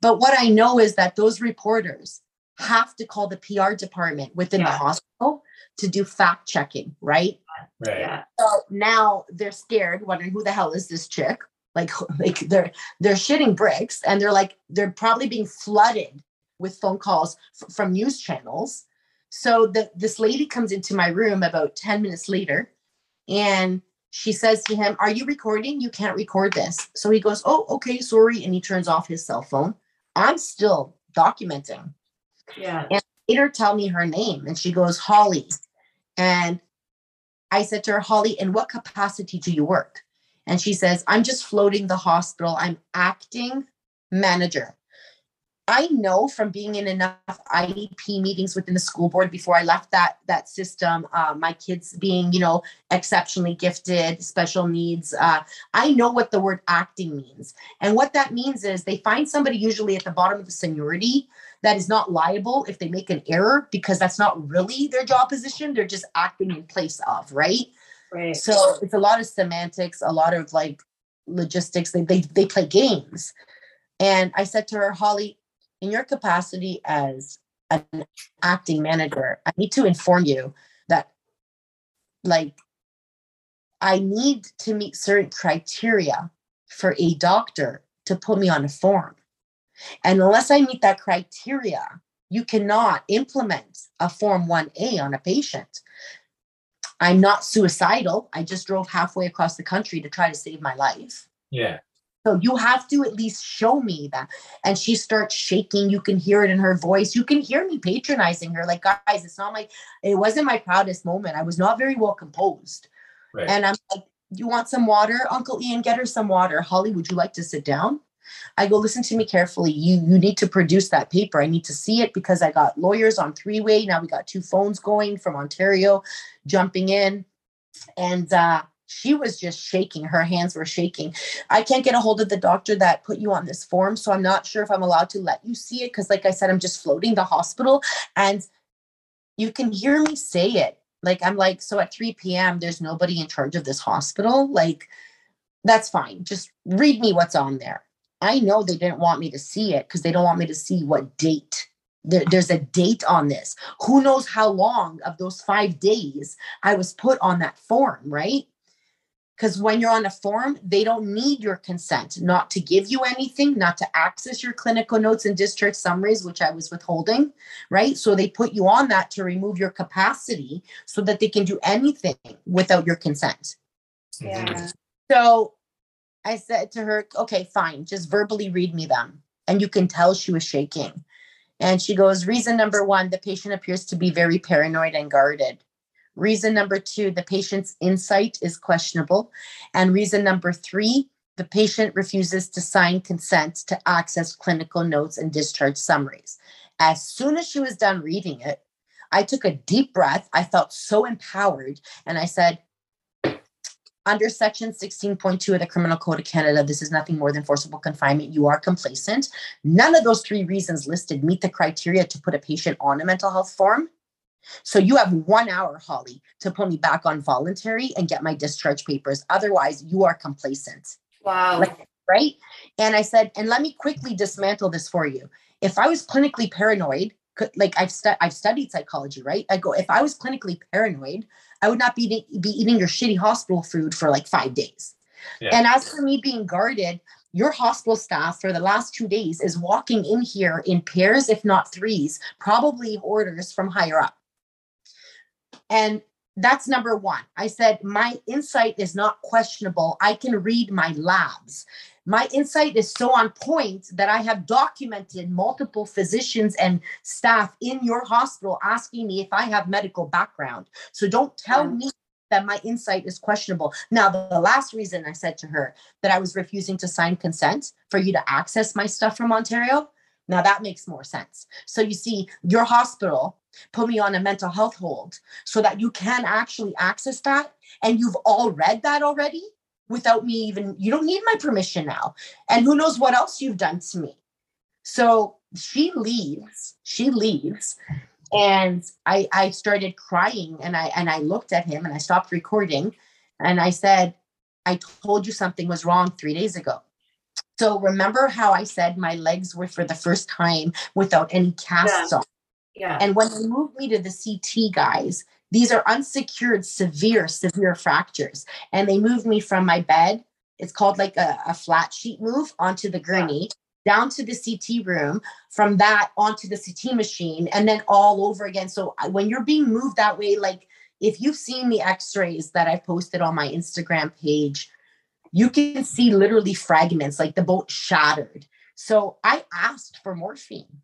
But what I know is that those reporters have to call the PR department within the hospital to do fact checking, right? Right. Yeah. So now they're scared, wondering who the hell is this chick? Like, like they're they're shitting bricks, and they're like they're probably being flooded with phone calls f- from news channels. So the this lady comes into my room about ten minutes later, and she says to him, "Are you recording? You can't record this." So he goes, "Oh, okay, sorry," and he turns off his cell phone. I'm still documenting Yeah. And later tell me her name and she goes holly and i said to her holly in what capacity do you work and she says i'm just floating the hospital i'm acting manager i know from being in enough iep meetings within the school board before i left that that system uh, my kids being you know exceptionally gifted special needs uh, i know what the word acting means and what that means is they find somebody usually at the bottom of the seniority that is not liable if they make an error because that's not really their job position. They're just acting in place of, right? Right. So it's a lot of semantics, a lot of like logistics. They they they play games. And I said to her, Holly, in your capacity as an acting manager, I need to inform you that like I need to meet certain criteria for a doctor to put me on a form. And unless I meet that criteria, you cannot implement a Form 1A on a patient. I'm not suicidal. I just drove halfway across the country to try to save my life. Yeah. So you have to at least show me that. And she starts shaking. You can hear it in her voice. You can hear me patronizing her. Like, guys, it's not my, it wasn't my proudest moment. I was not very well composed. Right. And I'm like, you want some water? Uncle Ian, get her some water. Holly, would you like to sit down? I go, listen to me carefully. You you need to produce that paper. I need to see it because I got lawyers on three way. Now we got two phones going from Ontario, jumping in. And uh, she was just shaking. Her hands were shaking. I can't get a hold of the doctor that put you on this form. So I'm not sure if I'm allowed to let you see it. Cause like I said, I'm just floating the hospital. And you can hear me say it. Like I'm like, so at 3 p.m., there's nobody in charge of this hospital. Like, that's fine. Just read me what's on there. I know they didn't want me to see it because they don't want me to see what date. There, there's a date on this. Who knows how long of those five days I was put on that form, right? Because when you're on a form, they don't need your consent not to give you anything, not to access your clinical notes and discharge summaries, which I was withholding, right? So they put you on that to remove your capacity so that they can do anything without your consent. Yeah. Mm-hmm. So I said to her, okay, fine, just verbally read me them. And you can tell she was shaking. And she goes, reason number one, the patient appears to be very paranoid and guarded. Reason number two, the patient's insight is questionable. And reason number three, the patient refuses to sign consent to access clinical notes and discharge summaries. As soon as she was done reading it, I took a deep breath. I felt so empowered. And I said, under section 16.2 of the Criminal Code of Canada, this is nothing more than forcible confinement. You are complacent. None of those three reasons listed meet the criteria to put a patient on a mental health form. So you have one hour, Holly, to put me back on voluntary and get my discharge papers. Otherwise, you are complacent Wow. Like- right? And I said, and let me quickly dismantle this for you. If I was clinically paranoid, could- like I've stu- I've studied psychology, right? I go, if I was clinically paranoid, I would not be eating, be eating your shitty hospital food for like five days. Yeah. And as for me being guarded, your hospital staff for the last two days is walking in here in pairs, if not threes, probably orders from higher up. And that's number one. I said, my insight is not questionable. I can read my labs. My insight is so on point that I have documented multiple physicians and staff in your hospital asking me if I have medical background. So don't tell me that my insight is questionable. Now, the, the last reason I said to her that I was refusing to sign consent for you to access my stuff from Ontario, now that makes more sense. So you see, your hospital put me on a mental health hold so that you can actually access that. And you've all read that already without me even, you don't need my permission now. And who knows what else you've done to me. So she leaves, she leaves. And I, I started crying and I and I looked at him and I stopped recording and I said, I told you something was wrong three days ago. So remember how I said my legs were for the first time without any casts on. Yeah. And when they moved me to the CT guys, These are unsecured, severe, severe fractures. And they moved me from my bed. It's called like a, a flat sheet move onto the gurney, down to the CT room, from that onto the CT machine, and then all over again. So when you're being moved that way, like if you've seen the x-rays that I've posted on my Instagram page, you can see literally fragments, like the boat shattered. So I asked for morphine.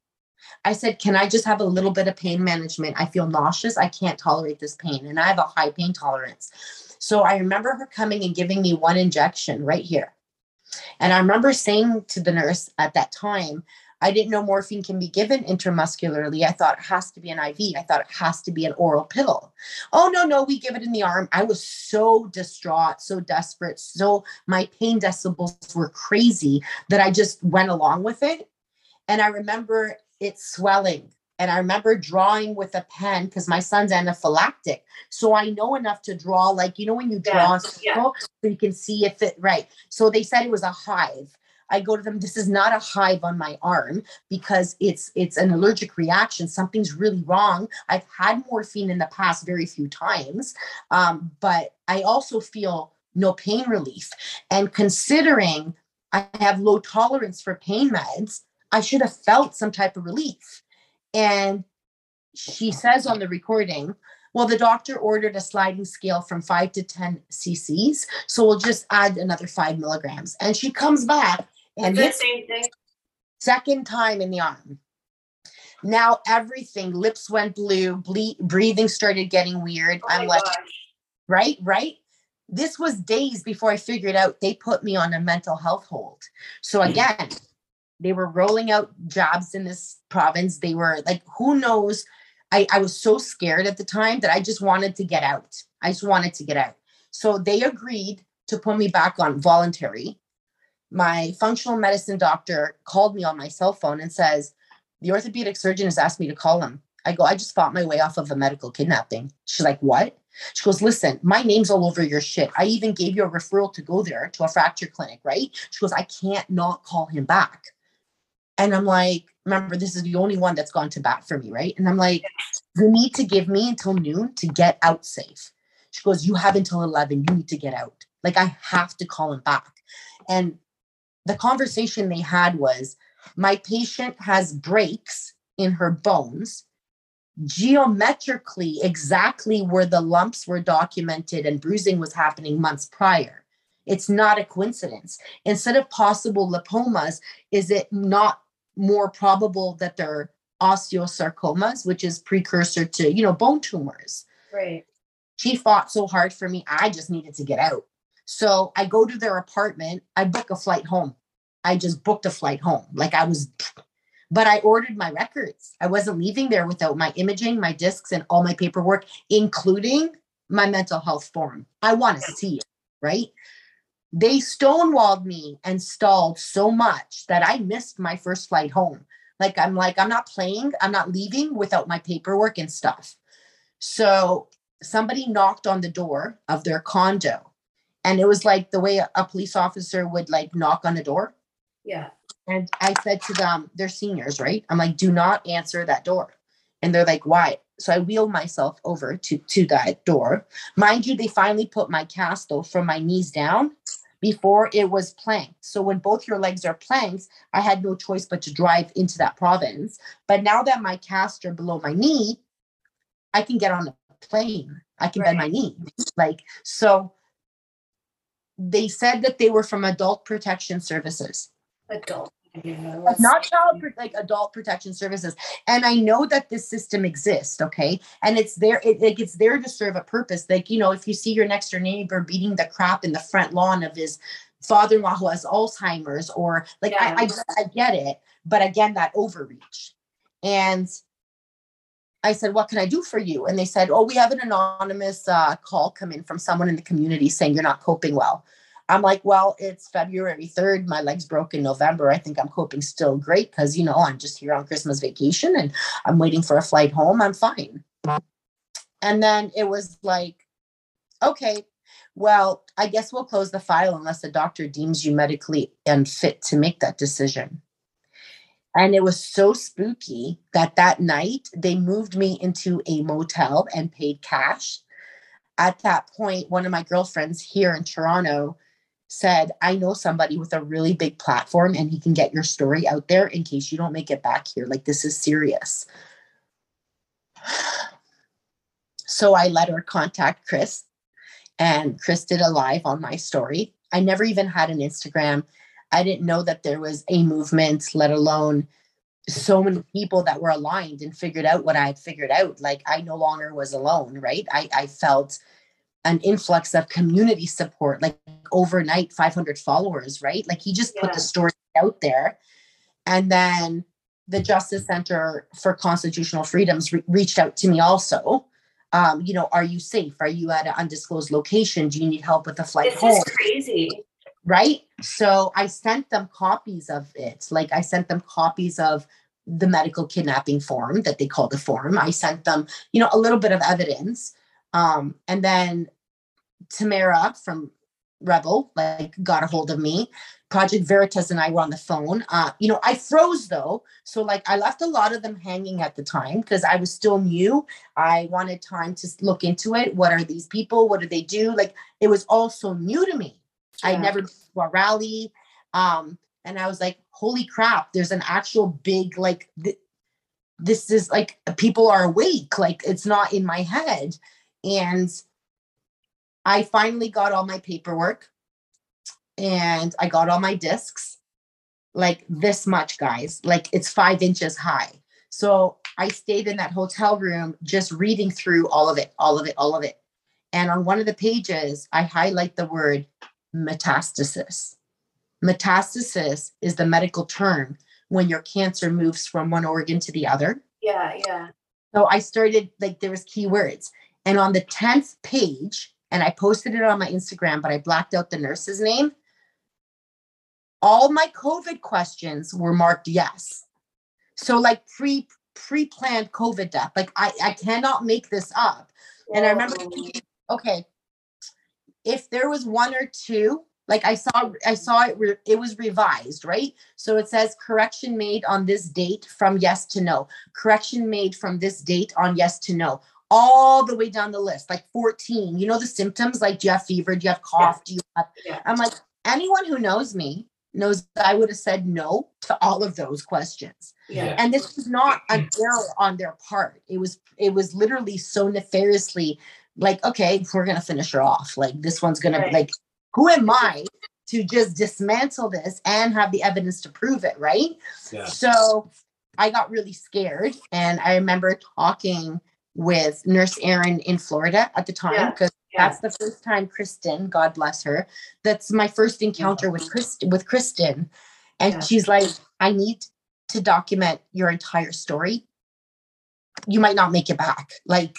I said, Can I just have a little bit of pain management? I feel nauseous. I can't tolerate this pain. And I have a high pain tolerance. So I remember her coming and giving me one injection right here. And I remember saying to the nurse at that time, I didn't know morphine can be given intramuscularly. I thought it has to be an IV. I thought it has to be an oral pill. Oh, no, no, we give it in the arm. I was so distraught, so desperate. So my pain decibels were crazy that I just went along with it. And I remember it swelling. And I remember drawing with a pen because my son's anaphylactic. So I know enough to draw, like, you know, when you draw Yeah, a circle, so you can see if it right. So they said it was a hive. I go to them, this is not a hive on my arm because it's it's an allergic reaction. Something's really wrong. I've had morphine in the past very few times. Um, but I also feel no pain relief. And considering I have low tolerance for pain meds, I should have felt some type of relief. And she says on the recording, well, the doctor ordered a sliding scale from five to 10 cc's. So we'll just add another five milligrams. And she comes back and the hits same thing? second time in the arm. Now everything, lips went blue, ble- breathing started getting weird. Oh I'm like, gosh. right, right. This was days before I figured out they put me on a mental health hold. So mm. again, they were rolling out jobs in this province. They were like, who knows? I, I was so scared at the time that I just wanted to get out. I just wanted to get out. So they agreed to put me back on voluntary. My functional medicine doctor called me on my cell phone and says, the orthopedic surgeon has asked me to call him. I go, I just fought my way off of a medical kidnapping. She's like, what? She goes, listen, my name's all over your shit. I even gave you a referral to go there to a fracture clinic, right? She goes, I can't not call him back. And I'm like, remember, this is the only one that's gone to bat for me, right? And I'm like, you need to give me until noon to get out safe. She goes, you have until 11. You need to get out. Like, I have to call him back. And the conversation they had was, my patient has breaks in her bones geometrically exactly where the lumps were documented and bruising was happening months prior. It's not a coincidence. Instead of possible lipomas, is it not more probable that they're osteosarcomas, which is precursor to, you know, bone tumors? Right. She fought so hard for me. I just needed to get out. So I go to their apartment. I book a flight home. I just booked a flight home. Like I was, but I ordered my records. I wasn't leaving there without my imaging, my discs, and all my paperwork, including my mental health form. I want to see it, right? They stonewalled me and stalled so much that I missed my first flight home. Like I'm like, I'm not playing, I'm not leaving without my paperwork and stuff. So somebody knocked on the door of their condo. And it was like the way a, police officer would like knock on a door. Yeah. And I said to them, they're seniors, right? I'm like, do not answer that door. And they're like, why? So I wheeled myself over to, to that door. Mind you, they finally put my cast though from my knees down before it was planked. So when both your legs are planked, I had no choice but to drive into that province. But now that my cast are below my knee, I can get on a plane. I can bend my knee. Like, so they said that they were from adult protection services Adult. Like not child like adult protection services. And i know that this system exists okay? And it's there it, like it's there to serve a purpose. Like you know if you see your next door neighbor beating the crap in the front lawn of his father-in-law who has alzheimer's or like I, I i get it. But again that overreach. And I said, What can I do for you? And they said, Oh, we have an anonymous uh, call come in from someone in the community saying you're not coping well. I'm like, Well, it's February 3rd. My leg's broke in November. I think I'm coping still great because, you know, I'm just here on Christmas vacation and I'm waiting for a flight home. I'm fine. And then it was like, Okay, well, I guess we'll close the file unless the doctor deems you medically unfit to make that decision. And it was so spooky that that night they moved me into a motel and paid cash. At that point, one of my girlfriends here in Toronto said, I know somebody with a really big platform and he can get your story out there in case you don't make it back here. Like, this is serious. So I let her contact Chris, and Chris did a live on my story. I never even had an Instagram. I didn't know that there was a movement, let alone so many people that were aligned and figured out what I had figured out. Like I no longer was alone, right? I, I felt an influx of community support, like overnight 500 followers, right? Like he just put Yeah. the story out there. And then the Justice Center for Constitutional Freedoms re- reached out to me also. Um, you know, are you safe? Are you at an undisclosed location? Do you need help with a flight This home? is crazy. right? So I sent them copies of it. Like I sent them copies of the medical kidnapping form that they call the form. I sent them, you know, a little bit of evidence. Um, and then Tamara from Rebel like got a hold of me. Project Veritas and I were on the phone. Uh, you know, I froze though. So like I left a lot of them hanging at the time because I was still new. I wanted time to look into it. What are these people? What do they do? Like it was all so new to me. I never been to a rally. Um, and I was like, holy crap, there's an actual big, like, th- this is like people are awake. Like, it's not in my head. And I finally got all my paperwork and I got all my discs, like this much, guys. Like, it's five inches high. So I stayed in that hotel room just reading through all of it, all of it, all of it. And on one of the pages, I highlight the word metastasis. Metastasis is the medical term when your cancer moves from one organ to the other. Yeah, yeah. So I started like there was keywords. And on the 10th page, and I posted it on my Instagram, but I blacked out the nurse's name. All my COVID questions were marked yes. So like pre pre-planned COVID death. Like I, I cannot make this up. And I remember oh. thinking, okay, if there was one or two, like I saw, I saw it, re- it was revised, right? So it says correction made on this date from yes to no, correction made from this date on yes to no, all the way down the list, like 14. You know, the symptoms like do you have fever? Do you have cough? Do you have, Yeah. I'm like, anyone who knows me knows that I would have said no to all of those questions Yeah. and this was not an error mm. on their part it was it was literally so nefariously like okay we're gonna finish her off like this one's gonna Right. like who am i to just dismantle this and have the evidence to prove it right Yeah. so i got really scared and i remember talking with nurse Erin in florida at the time Yeah. because Yeah. that's the first time Kristen, God bless her. That's my first encounter with Kristen with Kristen. And Yeah. she's like, I need to document your entire story. You might not make it back. Like,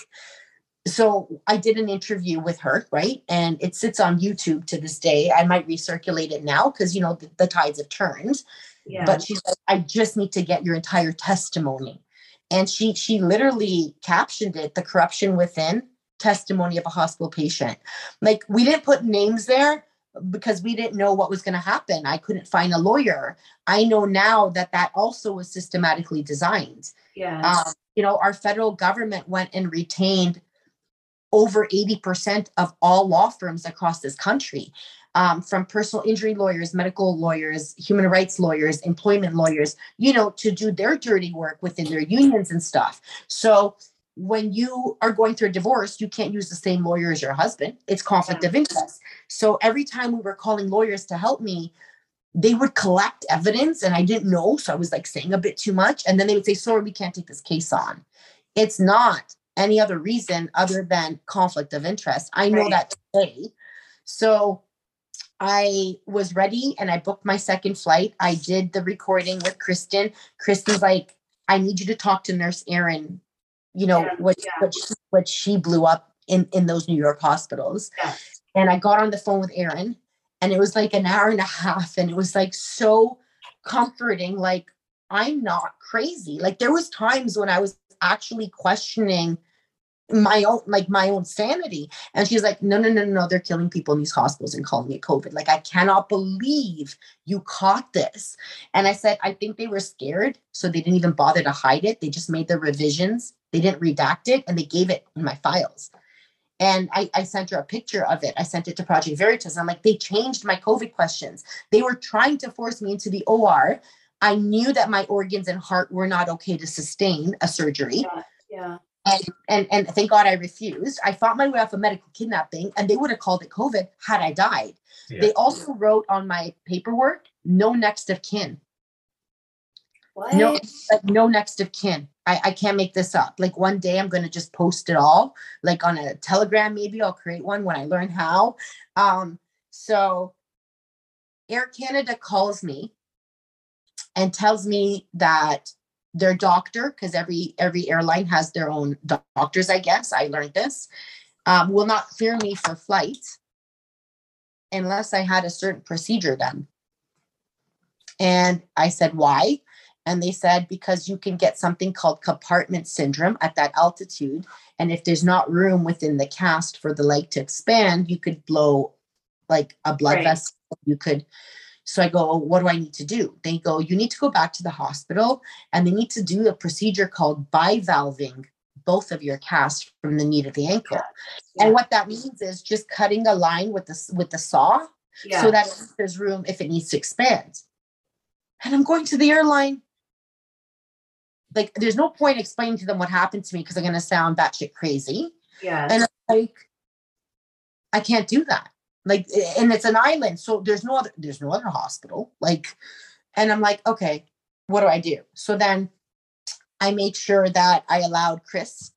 so I did an interview with her, right? And it sits on YouTube to this day. I might recirculate it now because you know the, the tides have turned Yeah. but she's like, I just need to get your entire testimony. And she she literally captioned it, the corruption within testimony of a hospital patient. Like we didn't put names there because we didn't know what was going to happen. I couldn't find a lawyer. I know now that that also was systematically designed. yeah. Um, you know, our federal government went and retained over 80% of all law firms across this country, um, from personal injury lawyers, medical lawyers, human rights lawyers, employment lawyers, you know, to do their dirty work within their unions and stuff. So when you are going through a divorce, you can't use the same lawyer as your husband. It's conflict Yeah. of interest. So every time we were calling lawyers to help me, they would collect evidence and I didn't know. So I was like saying a bit too much. And then they would say, sorry, we can't take this case on. It's not any other reason other than conflict of interest. I know Right. that today. So I was ready and I booked my second flight. I did the recording with Kristen. Kristen's like, I need you to talk to Nurse Erin, you know, Yeah, what, yeah. what, she, what she blew up in, in those New York hospitals. Yeah. And I got on the phone with Erin and it was like an hour and a half and it was like so comforting. Like, I'm not crazy. Like there was times when I was actually questioning my own like my own sanity and she's like no no no no they're killing people in these hospitals and calling it covid like i cannot believe you caught this and i said i think they were scared so they didn't even bother to hide it they just made the revisions they didn't redact it and they gave it in my files and I, I sent her a picture of it. I sent it to Project Veritas. I'm like, they changed my COVID questions. They were trying to force me into the OR. I knew that my organs and heart were not okay to sustain a surgery. Yeah. yeah. And, and and thank God I refused. I fought my way off a medical kidnapping, and they would have called it COVID had I died. Yeah. They also wrote on my paperwork, no next of kin. What? No, like no next of kin. I, I can't make this up. Like one day I'm gonna just post it all, like on a telegram, maybe I'll create one when I learn how. Um, so Air Canada calls me and tells me that their doctor, because every every airline has their own doctors, I guess. I learned this, um, will not clear me for flight unless I had a certain procedure done. And I said, why? And they said, because you can get something called compartment syndrome at that altitude. And if there's not room within the cast for the leg to expand, you could blow like a blood Right. vessel. You could. So I go, oh, what do I need to do? They go, you need to go back to the hospital and they need to do a procedure called bivalving both of your casts from the knee to the ankle. Yeah. And what that means is just cutting a line with the with the saw Yeah. so that there's room if it needs to expand. And I'm going to the airline. Like, there's no point explaining to them what happened to me because I'm going to sound batshit crazy. yeah. And I'm like, I can't do that. Like, and it's an island, so there's no other, there's no other hospital. Like, and I'm like, okay, what do I do? So then I made sure that I allowed Chris.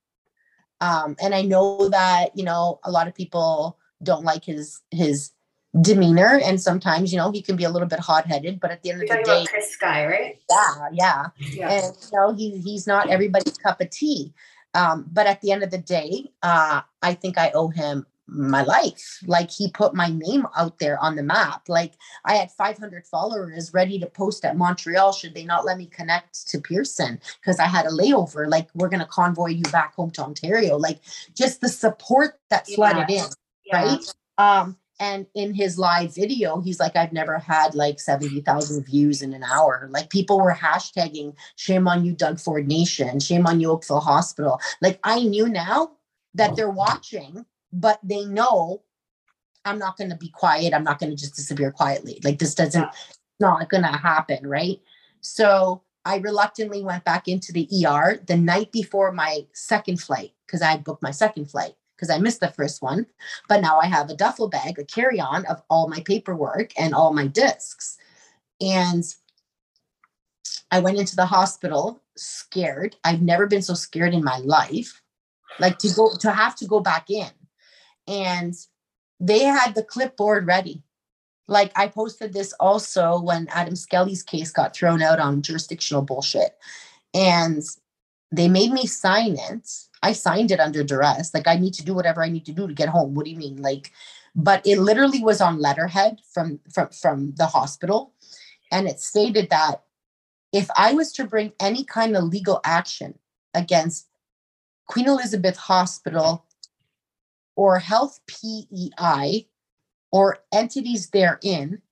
Um, and I know that, you know, a lot of people don't like his his demeanor. And sometimes, you know, he can be a little bit hot-headed, but at the end You're of the day, Chris Sky, right? yeah, yeah Yeah. and you know he he's not everybody's cup of tea um but at the end of the day uh i think i owe him my life like he put my name out there on the map like i had 500 followers ready to post at montreal should they not let me connect to pearson because i had a layover like we're going to convoy you back home to ontario like just the support that flooded in yeah. right? Um, and in his live video, he's like, I've never had like 70,000 views in an hour. Like people were hashtagging, shame on you, Doug Ford Nation, shame on you, Oakville Hospital. Like I knew now that they're watching, but they know I'm not going to be quiet. I'm not going to just disappear quietly. Like this doesn't, Yeah. not going to happen. Right. So I reluctantly went back into the ER the night before my second flight because I had booked my second flight because I missed the first one. But now I have a duffel bag, a carry on of all my paperwork and all my discs. And I went into the hospital scared. I've never been so scared in my life. Like to go to have to go back in. And they had the clipboard ready. Like I posted this also when Adam Skelly's case got thrown out on jurisdictional bullshit. And they made me sign it. I signed it under duress. Like I need to do whatever I need to do to get home. What do you mean? Like, but it literally was on letterhead from from from the hospital. And it stated that if I was to bring any kind of legal action against Queen Elizabeth Hospital or Health PEI or entities therein,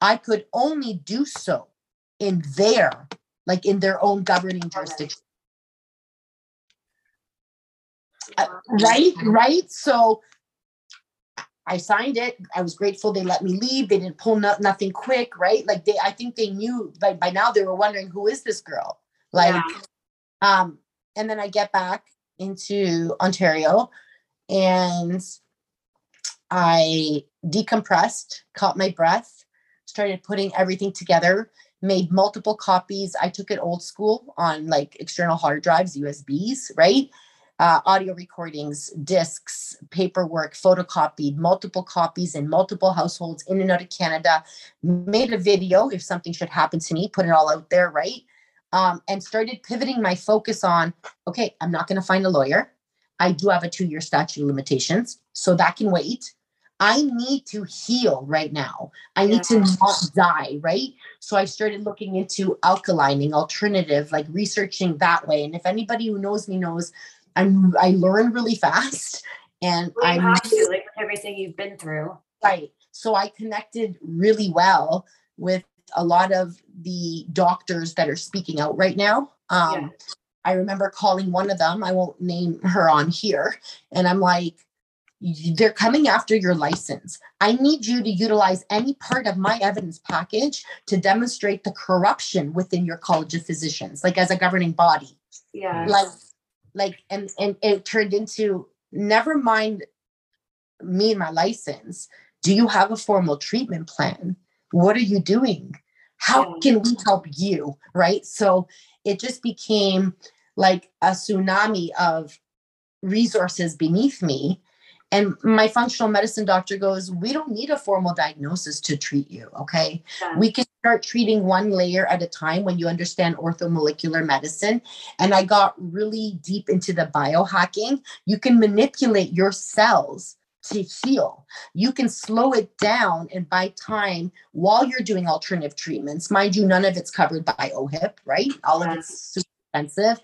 I could only do so in their, like in their own governing jurisdiction. Uh, right right? So i signed it. I was grateful they let me leave. They didn't pull no, nothing quick right? Like they i think they knew by, by now they were wondering who is this girl? Like Yeah. um and then i get back into ontario and i decompressed caught my breath started putting everything together made multiple copies i took it old school on like external hard drives usbs right uh, audio recordings, discs, paperwork, photocopied, multiple copies in multiple households in and out of Canada, made a video if something should happen to me, put it all out there, right? Um, and started pivoting my focus on okay, I'm not going to find a lawyer. I do have a two year statute of limitations, so that can wait. I need to heal right now. I need to not die, right? So I started looking into alkalining, alternative, like researching that way. And if anybody who knows me knows I'm I learn really fast and Well, I'm have to, like with everything you've been through. Right. So I connected really well with a lot of the doctors that are speaking out right now. Um, Yeah. I remember calling one of them, I won't name her on here, and I'm like, they're coming after your license. I need you to utilize any part of my evidence package to demonstrate the corruption within your College of Physicians, like as a governing body Yeah. like like and and it turned into never mind me and my license do you have a formal treatment plan what are you doing how can we help you right so it just became like a tsunami of resources beneath me and my functional medicine doctor goes we don't need a formal diagnosis to treat you okay yeah. we can start treating one layer at a time when you understand orthomolecular medicine. And I got really deep into the biohacking. You can manipulate your cells to heal. You can slow it down and buy time while you're doing alternative treatments. Mind you, none of it's covered by OHIP, right? All of it's super expensive.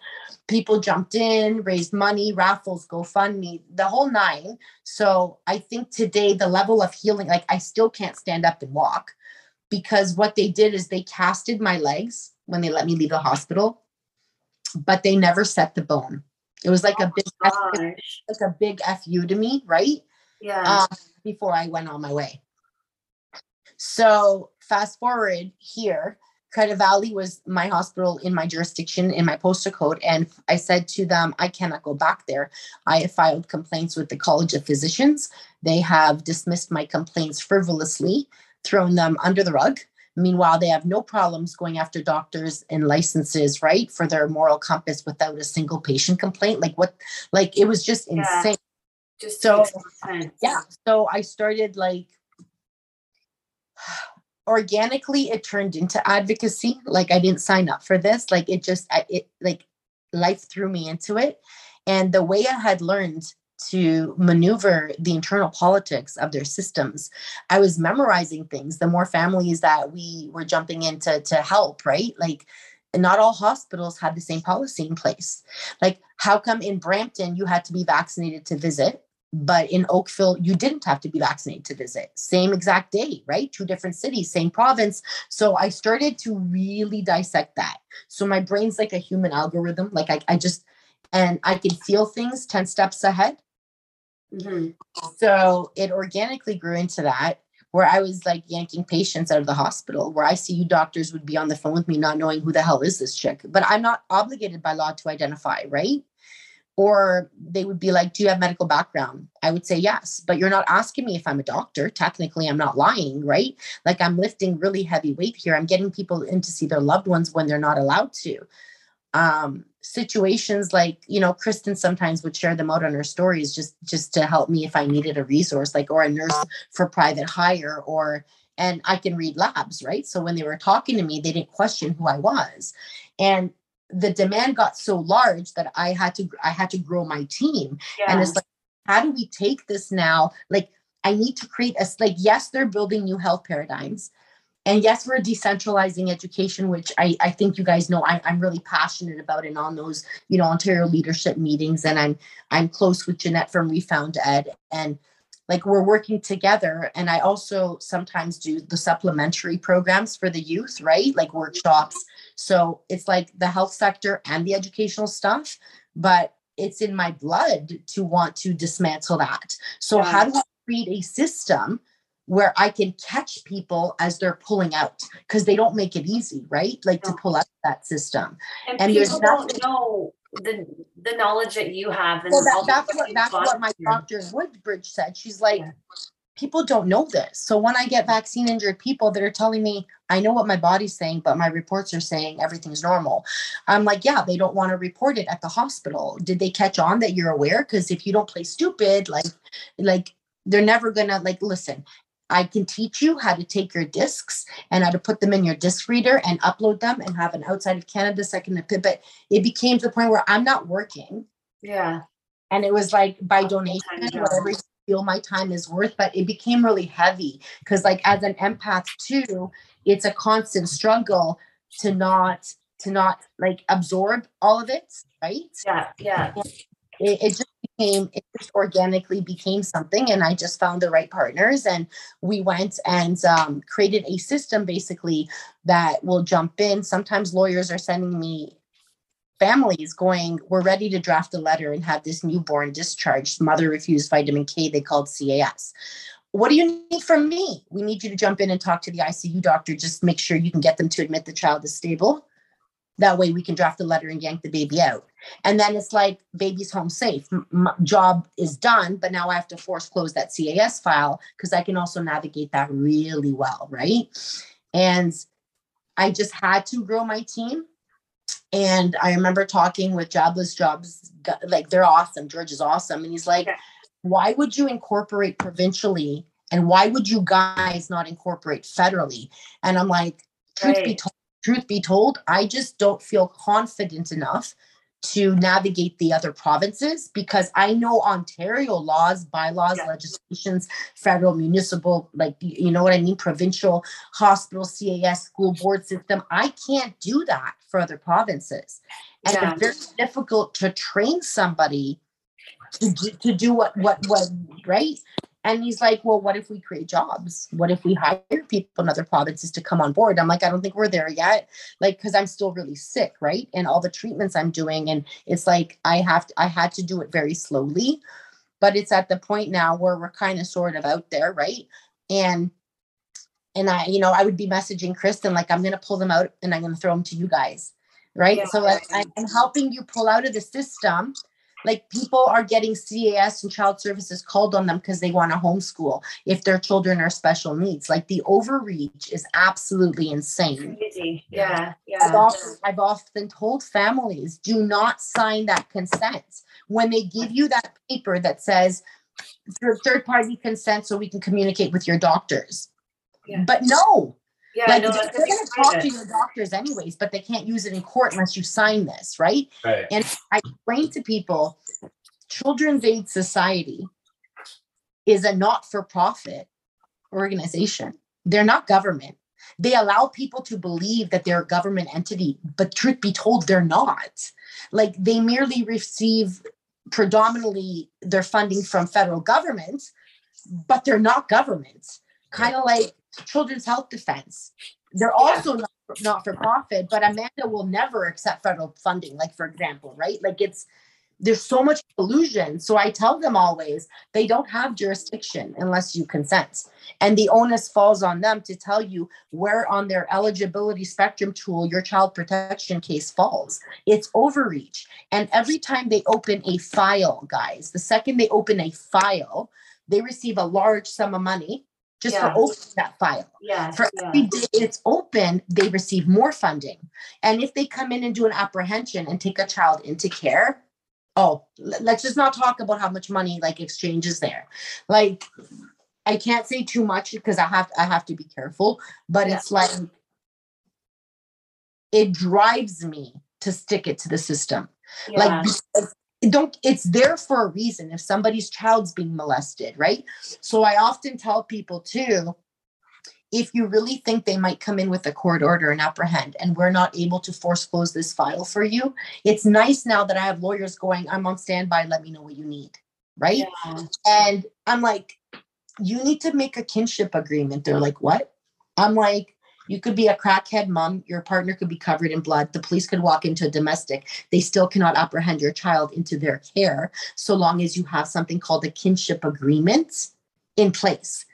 People jumped in, raised money, raffles, GoFundMe, the whole nine. So I think today the level of healing, like I still can't stand up and walk because what they did is they casted my legs when they let me leave the hospital, but they never set the bone. It was like a oh big, F, like a big fu to me, right? Yeah. Um, before I went on my way. So fast forward here, Credit Valley was my hospital in my jurisdiction in my postal code, and I said to them, I cannot go back there. I have filed complaints with the College of Physicians. They have dismissed my complaints frivolously thrown them under the rug. Meanwhile, they have no problems going after doctors and licenses, right, for their moral compass without a single patient complaint. Like what, like it was just Yeah. insane. Just so, makes no sense. Yeah. So I started like organically, it turned into advocacy. Like I didn't sign up for this. Like it just, I, it like life threw me into it. And the way I had learned to maneuver the internal politics of their systems. I was memorizing things. The more families that we were jumping in to, to help, right? Like, not all hospitals had the same policy in place. Like, how come in Brampton you had to be vaccinated to visit, but in Oakville you didn't have to be vaccinated to visit? Same exact day, right? Two different cities, same province. So I started to really dissect that. So my brain's like a human algorithm. Like, I, I just, and I can feel things 10 steps ahead. Mhm. So it organically grew into that where I was like yanking patients out of the hospital, where ICU doctors would be on the phone with me, not knowing who the hell is this chick. But I'm not obligated by law to identify, right? Or they would be like, Do you have medical background? I would say yes, but you're not asking me if I'm a doctor. Technically, I'm not lying, right? Like I'm lifting really heavy weight here. I'm getting people in to see their loved ones when they're not allowed to. Um, situations like you know kristen sometimes would share them out on her stories just just to help me if i needed a resource like or a nurse for private hire or and i can read labs right so when they were talking to me they didn't question who i was and the demand got so large that i had to i had to grow my team. Yeah. and it's like how do we take this now? Like i need to create a like yes they're building new health paradigms. And yes we're decentralizing education which i, I think you guys know I, i'm really passionate about and on those you know ontario leadership meetings and i'm i'm close with jeanette from refound ed and like we're working together. And i also sometimes do the supplementary programs for the youth right? Like workshops so it's like the health sector and the educational stuff but it's in my blood to want to dismantle that so Yeah. how do i create a system where I can catch people as they're pulling out because they don't make it easy, right? Like to pull out that system. and, and there's people don't nothing- know the the knowledge that you have and Well, that, that's what that's what my doctor Woodbridge said. She's like, Yeah. People don't know this. So when I get vaccine injured people that are telling me, I know what my body's saying, but my reports are saying everything's normal. I'm like, yeah, they don't want to report it at the hospital. Did they catch on that you're aware? Because if you don't play stupid, like, like they're never gonna like listen. I can teach you how to take your discs and how to put them in your disc reader and upload them and have an outside of Canada second opinion. But it became to the point where I'm not working Yeah. and it was like by donation whatever feel my time is worth but it became really heavy because like as an empath too it's a constant struggle to not to not like absorb all of it right Yeah. Yeah. it, it just became it just organically became something and i just found the right partners and we went and um, created a system basically that will jump in sometimes lawyers are sending me families going we're ready to draft a letter and have this newborn discharged. Mother refused vitamin k they called cas what do you need from me? We need you to jump in and talk to the icu doctor. Just make sure you can get them to admit the child is stable. That way we can draft a letter and yank the baby out. And then it's like baby's home safe. M- job is done but now i have to force close that cas file because i can also navigate that really well right? And i just had to grow my team and i remember talking with jobless jobs like they're awesome george is awesome and he's like why would you incorporate provincially and why would you guys not incorporate federally and i'm like truth right. be told truth be told, I just don't feel confident enough to navigate the other provinces because I know Ontario laws, bylaws, yeah. legislations, federal, municipal, like you know what I mean, provincial, hospital, CAS, school board system. I can't do that for other provinces. And yeah. it's very difficult to train somebody to do, to do what what what right and he's like, well, what if we create jobs? What if we hire people in other provinces to come on board? I'm like, I don't think we're there yet. Like, cause I'm still really sick, right? And all the treatments I'm doing. And it's like I have to, I had to do it very slowly. But it's at the point now where we're kind of sort of out there, right? And and I, you know, I would be messaging Kristen like, I'm gonna pull them out and I'm gonna throw them to you guys. Right. Yeah. So like, I'm helping you pull out of the system like people are getting CAS and child services called on them because they want to homeschool if their children are special needs. Like the overreach is absolutely insane. Crazy. Yeah. Yeah. I've often, I've often told families do not sign that consent. When they give you that paper that says third party consent so we can communicate with your doctors. Yeah. But no, yeah, like no, they're going to talk to your doctors anyways, but they can't use it in court unless you sign this, right? Right. And I explain to people, Children's Aid Society is a not-for-profit organization. They're not government. They allow people to believe that they're a government entity, but truth be told, they're not. Like they merely receive predominantly their funding from federal government, but they're not government. Kind of like Children's Health Defense. They're also not, not for profit, but Amanda will never accept federal funding, like for example, right? Like it's there's so much collusion. So I tell them always they don't have jurisdiction unless you consent. And the onus falls on them to tell you where on their eligibility spectrum tool your child protection case falls. It's overreach. And every time they open a file, guys, the second they open a file, they receive a large sum of money just yeah. for opening that file. Yeah. For yeah. every day it's open, they receive more funding. And if they come in and do an apprehension and take a child into care, oh, let's just not talk about how much money like exchanges there. Like I can't say too much because I have I have to be careful, but yeah. it's like it drives me to stick it to the system. Like don't it's there for a reason if somebody's child's being molested right? So i often tell people too if you really think they might come in with a court order and apprehend and we're not able to force close this file for you it's nice now that i have lawyers going i'm on standby let me know what you need right? Yeah. and i'm like you need to make a kinship agreement. They're like what? I'm like you could be a crackhead mom, your partner could be covered in blood, the police could walk into a domestic. They still cannot apprehend your child into their care so long as you have something called a kinship agreement in place.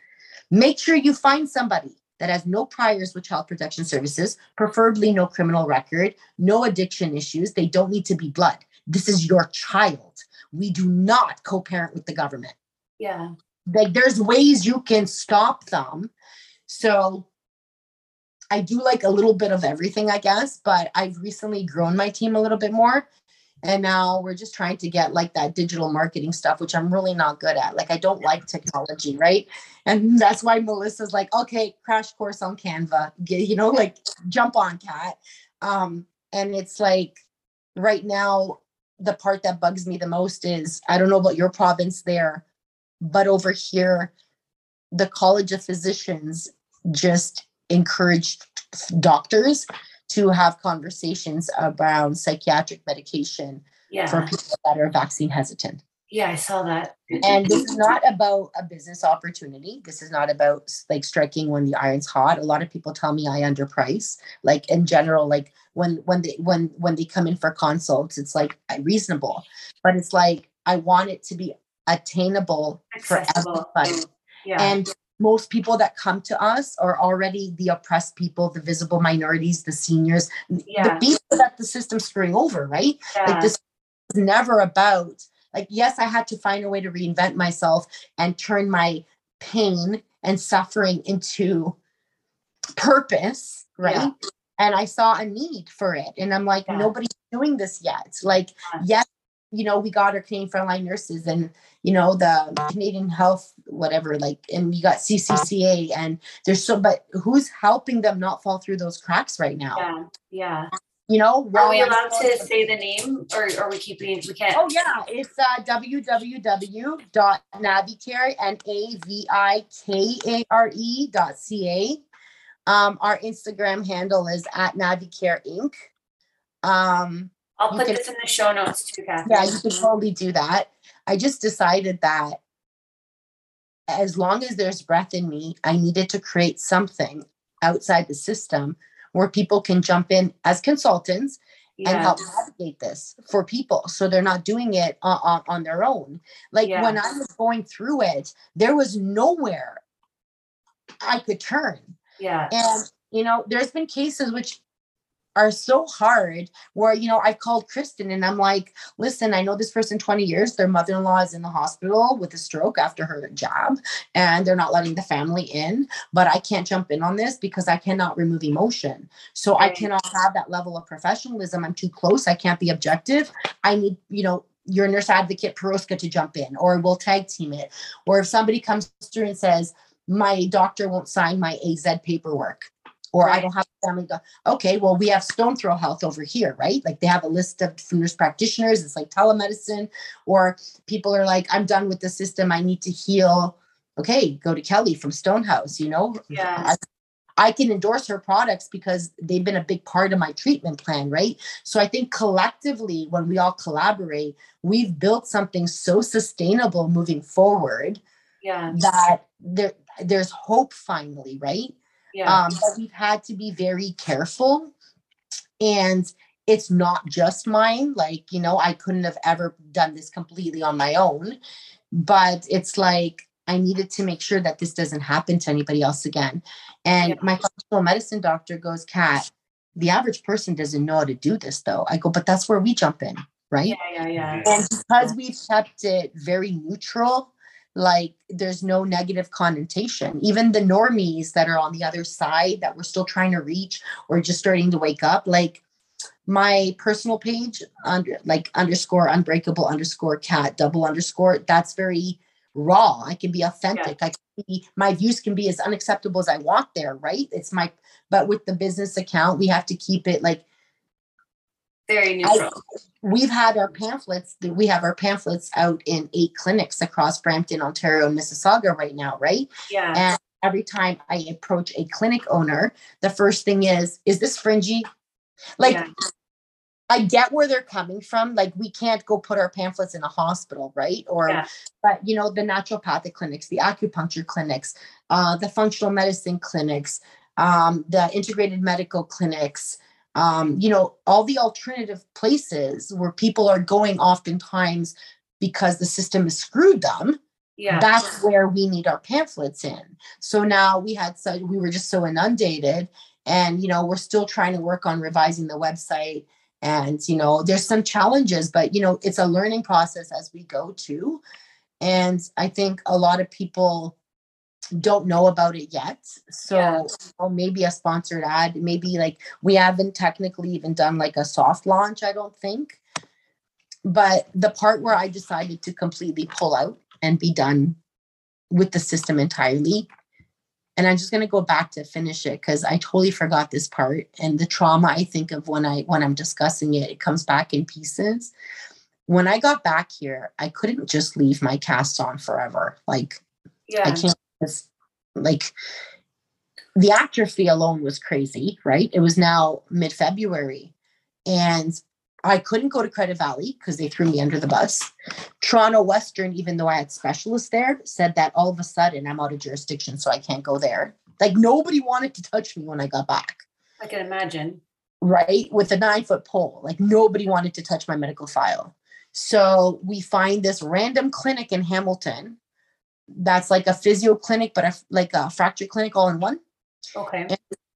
Make sure you find somebody that has no priors with child protection services, preferably no criminal record, no addiction issues. They don't need to be blood. This is your child. We do not co parent with the government. Yeah. Like there's ways you can stop them. So I do like a little bit of everything, I guess, but I've recently grown my team a little bit more. And now we're just trying to get like that digital marketing stuff, which I'm really not good at. Like, I don't like technology, right? And that's why Melissa's like, okay, crash course on Canva, get, you know, like jump on cat. Um, and it's like right now, the part that bugs me the most is I don't know about your province there, but over here, the College of Physicians just encouraged doctors to have conversations around psychiatric medication Yeah. for people that are vaccine hesitant. yeah, I saw that. And this is not about a business opportunity. This is not about like striking when the iron's hot. A lot of people tell me I underprice. Like in general, like when when they when when they come in for consults, it's like uh, reasonable, but it's like I want it to be attainable for Accessible. everybody. Yeah. And most people that come to us are already the oppressed people, the visible minorities, the seniors, Yeah. the people that the system's screwing over, right? yeah. Like this is never about like yes, I had to find a way to reinvent myself and turn my pain and suffering into purpose, right? Yeah. And I saw a need for it. And I'm like, nobody's doing this yet. Like, yes, you know, we got our Canadian frontline nurses and you know the Canadian health, whatever, like, and you got CCCA, and there's so, but who's helping them not fall through those cracks right now? yeah. Yeah. You know, Are we allowed to say the name or are we keeping, it? we can't? Oh yeah, it's uh, www.navikare n a v i k a r e dot c a. Um, our Instagram handle is at Navikare Inc. Um, I'll put can- this in the show notes too, Kathy. yeah, you can totally do that. I just decided that as long as there's breath in me, I needed to create something outside the system where people can jump in as consultants and help navigate this for people so they're not doing it on, on, on their own like Yeah. when i was going through it there was nowhere i could turn Yeah. and you know there's been cases which are so hard where you know i've called kristen and i'm like listen i know this person 20 years their mother-in-law is in the hospital with a stroke after her job and they're not letting the family in but i can't jump in on this because i cannot remove emotion. So i cannot have that level of professionalism. I'm too close. I can't be objective. I need you know your nurse advocate Peroska to jump in or we'll tag team it. Or if somebody comes through and says my doctor won't sign my az paperwork or I don't have a family. doc- Okay, well, we have Stone Throw Health over here, right? Like they have a list of nurse practitioners. It's like telemedicine, or people are like, I'm done with the system. I need to heal. Okay, go to Kelly from Stonehouse. You know, Yeah. I, I can endorse her products because they've been a big part of my treatment plan, right? So I think collectively, when we all collaborate, we've built something so sustainable moving forward Yeah. that there there's hope finally, right? Yeah. um, but we've had to be very careful and it's not just mine like you know i couldn't have ever done this completely on my own but it's like i needed to make sure that this doesn't happen to anybody else again and Yeah. my functional medicine doctor goes kat the average person doesn't know how to do this though i go but that's where we jump in right yeah. Yeah. Yeah. and because we've kept it very neutral, like there's no negative connotation. Even the normies that are on the other side that we're still trying to reach or just starting to wake up, like my personal page under like underscore unbreakable underscore cat double underscore that's very raw. I can be authentic. I can be my views can be as unacceptable as i want there right? It's my but with the business account we have to keep it like Very neutral. we've had our pamphlets we have our pamphlets out in eight clinics across brampton ontario and mississauga right now right yeah. and every time i approach a clinic owner the first thing is is this fringy like yeah. i get where they're coming from like we can't go put our pamphlets in a hospital right or Yeah. but you know the naturopathic clinics the acupuncture clinics uh, the functional medicine clinics um, the integrated medical clinics um, you know all the alternative places where people are going oftentimes because the system has screwed them yeah. that's where we need our pamphlets in so now we had so we were just so inundated and you know we're still trying to work on revising the website and you know there's some challenges but you know it's a learning process as we go too and i think a lot of people don't know about it yet. So Yeah. you know, maybe a sponsored ad. Maybe like we haven't technically even done like a soft launch i don't think. But the part where i decided to completely pull out and be done with the system entirely and i'm just going to go back to finish it because i totally forgot this part and the trauma i think of when i when i'm discussing it it comes back in pieces. When i got back here i couldn't just leave my cast on forever. Like yeah. I can't like the atrophy alone was crazy, right? It was now mid February. And I couldn't go to Credit Valley because they threw me under the bus. Toronto Western, even though I had specialists there, said that all of a sudden I'm out of jurisdiction, so I can't go there. Like nobody wanted to touch me when I got back, I can imagine. right? With a nine foot pole. Like nobody wanted to touch my medical file. So we find this random clinic in Hamilton that's like a physio clinic, but a, like a fracture clinic all in one. Okay.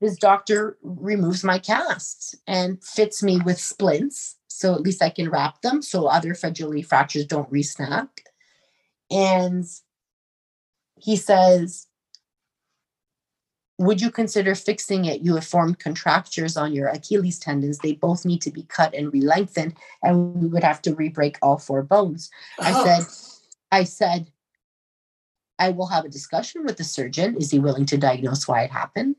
this doctor removes my casts and fits me with splints so at least i can wrap them so other fragility fractures don't resnap and he says would you consider fixing it you have formed contractures on your achilles tendons they both need to be cut and re-lengthened and we would have to re-break all four bones i Oh. said i said i will have a discussion with the surgeon. Is he willing to diagnose why it happened?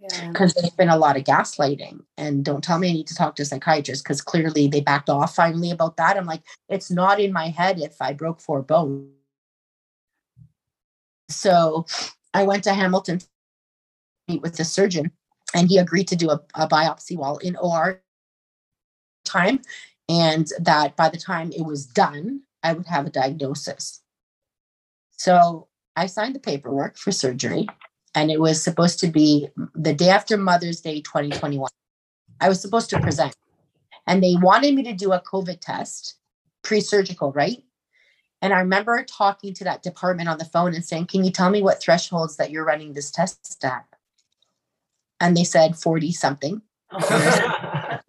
Yeah. because there's been a lot of gaslighting. And don't tell me i need to talk to a psychiatrist because clearly they backed off finally about that. I'm like it's not in my head if i broke four bones. So i went to hamilton to meet with the surgeon and he agreed to do a, a biopsy while in or time. And that by the time it was done i would have a diagnosis so i signed the paperwork for surgery and it was supposed to be the day after Mother's Day 2021. I was supposed to present, and they wanted me to do a COVID test, pre surgical, right? And I remember talking to that department on the phone and saying, Can you tell me what thresholds that you're running this test at? And they said 40 something.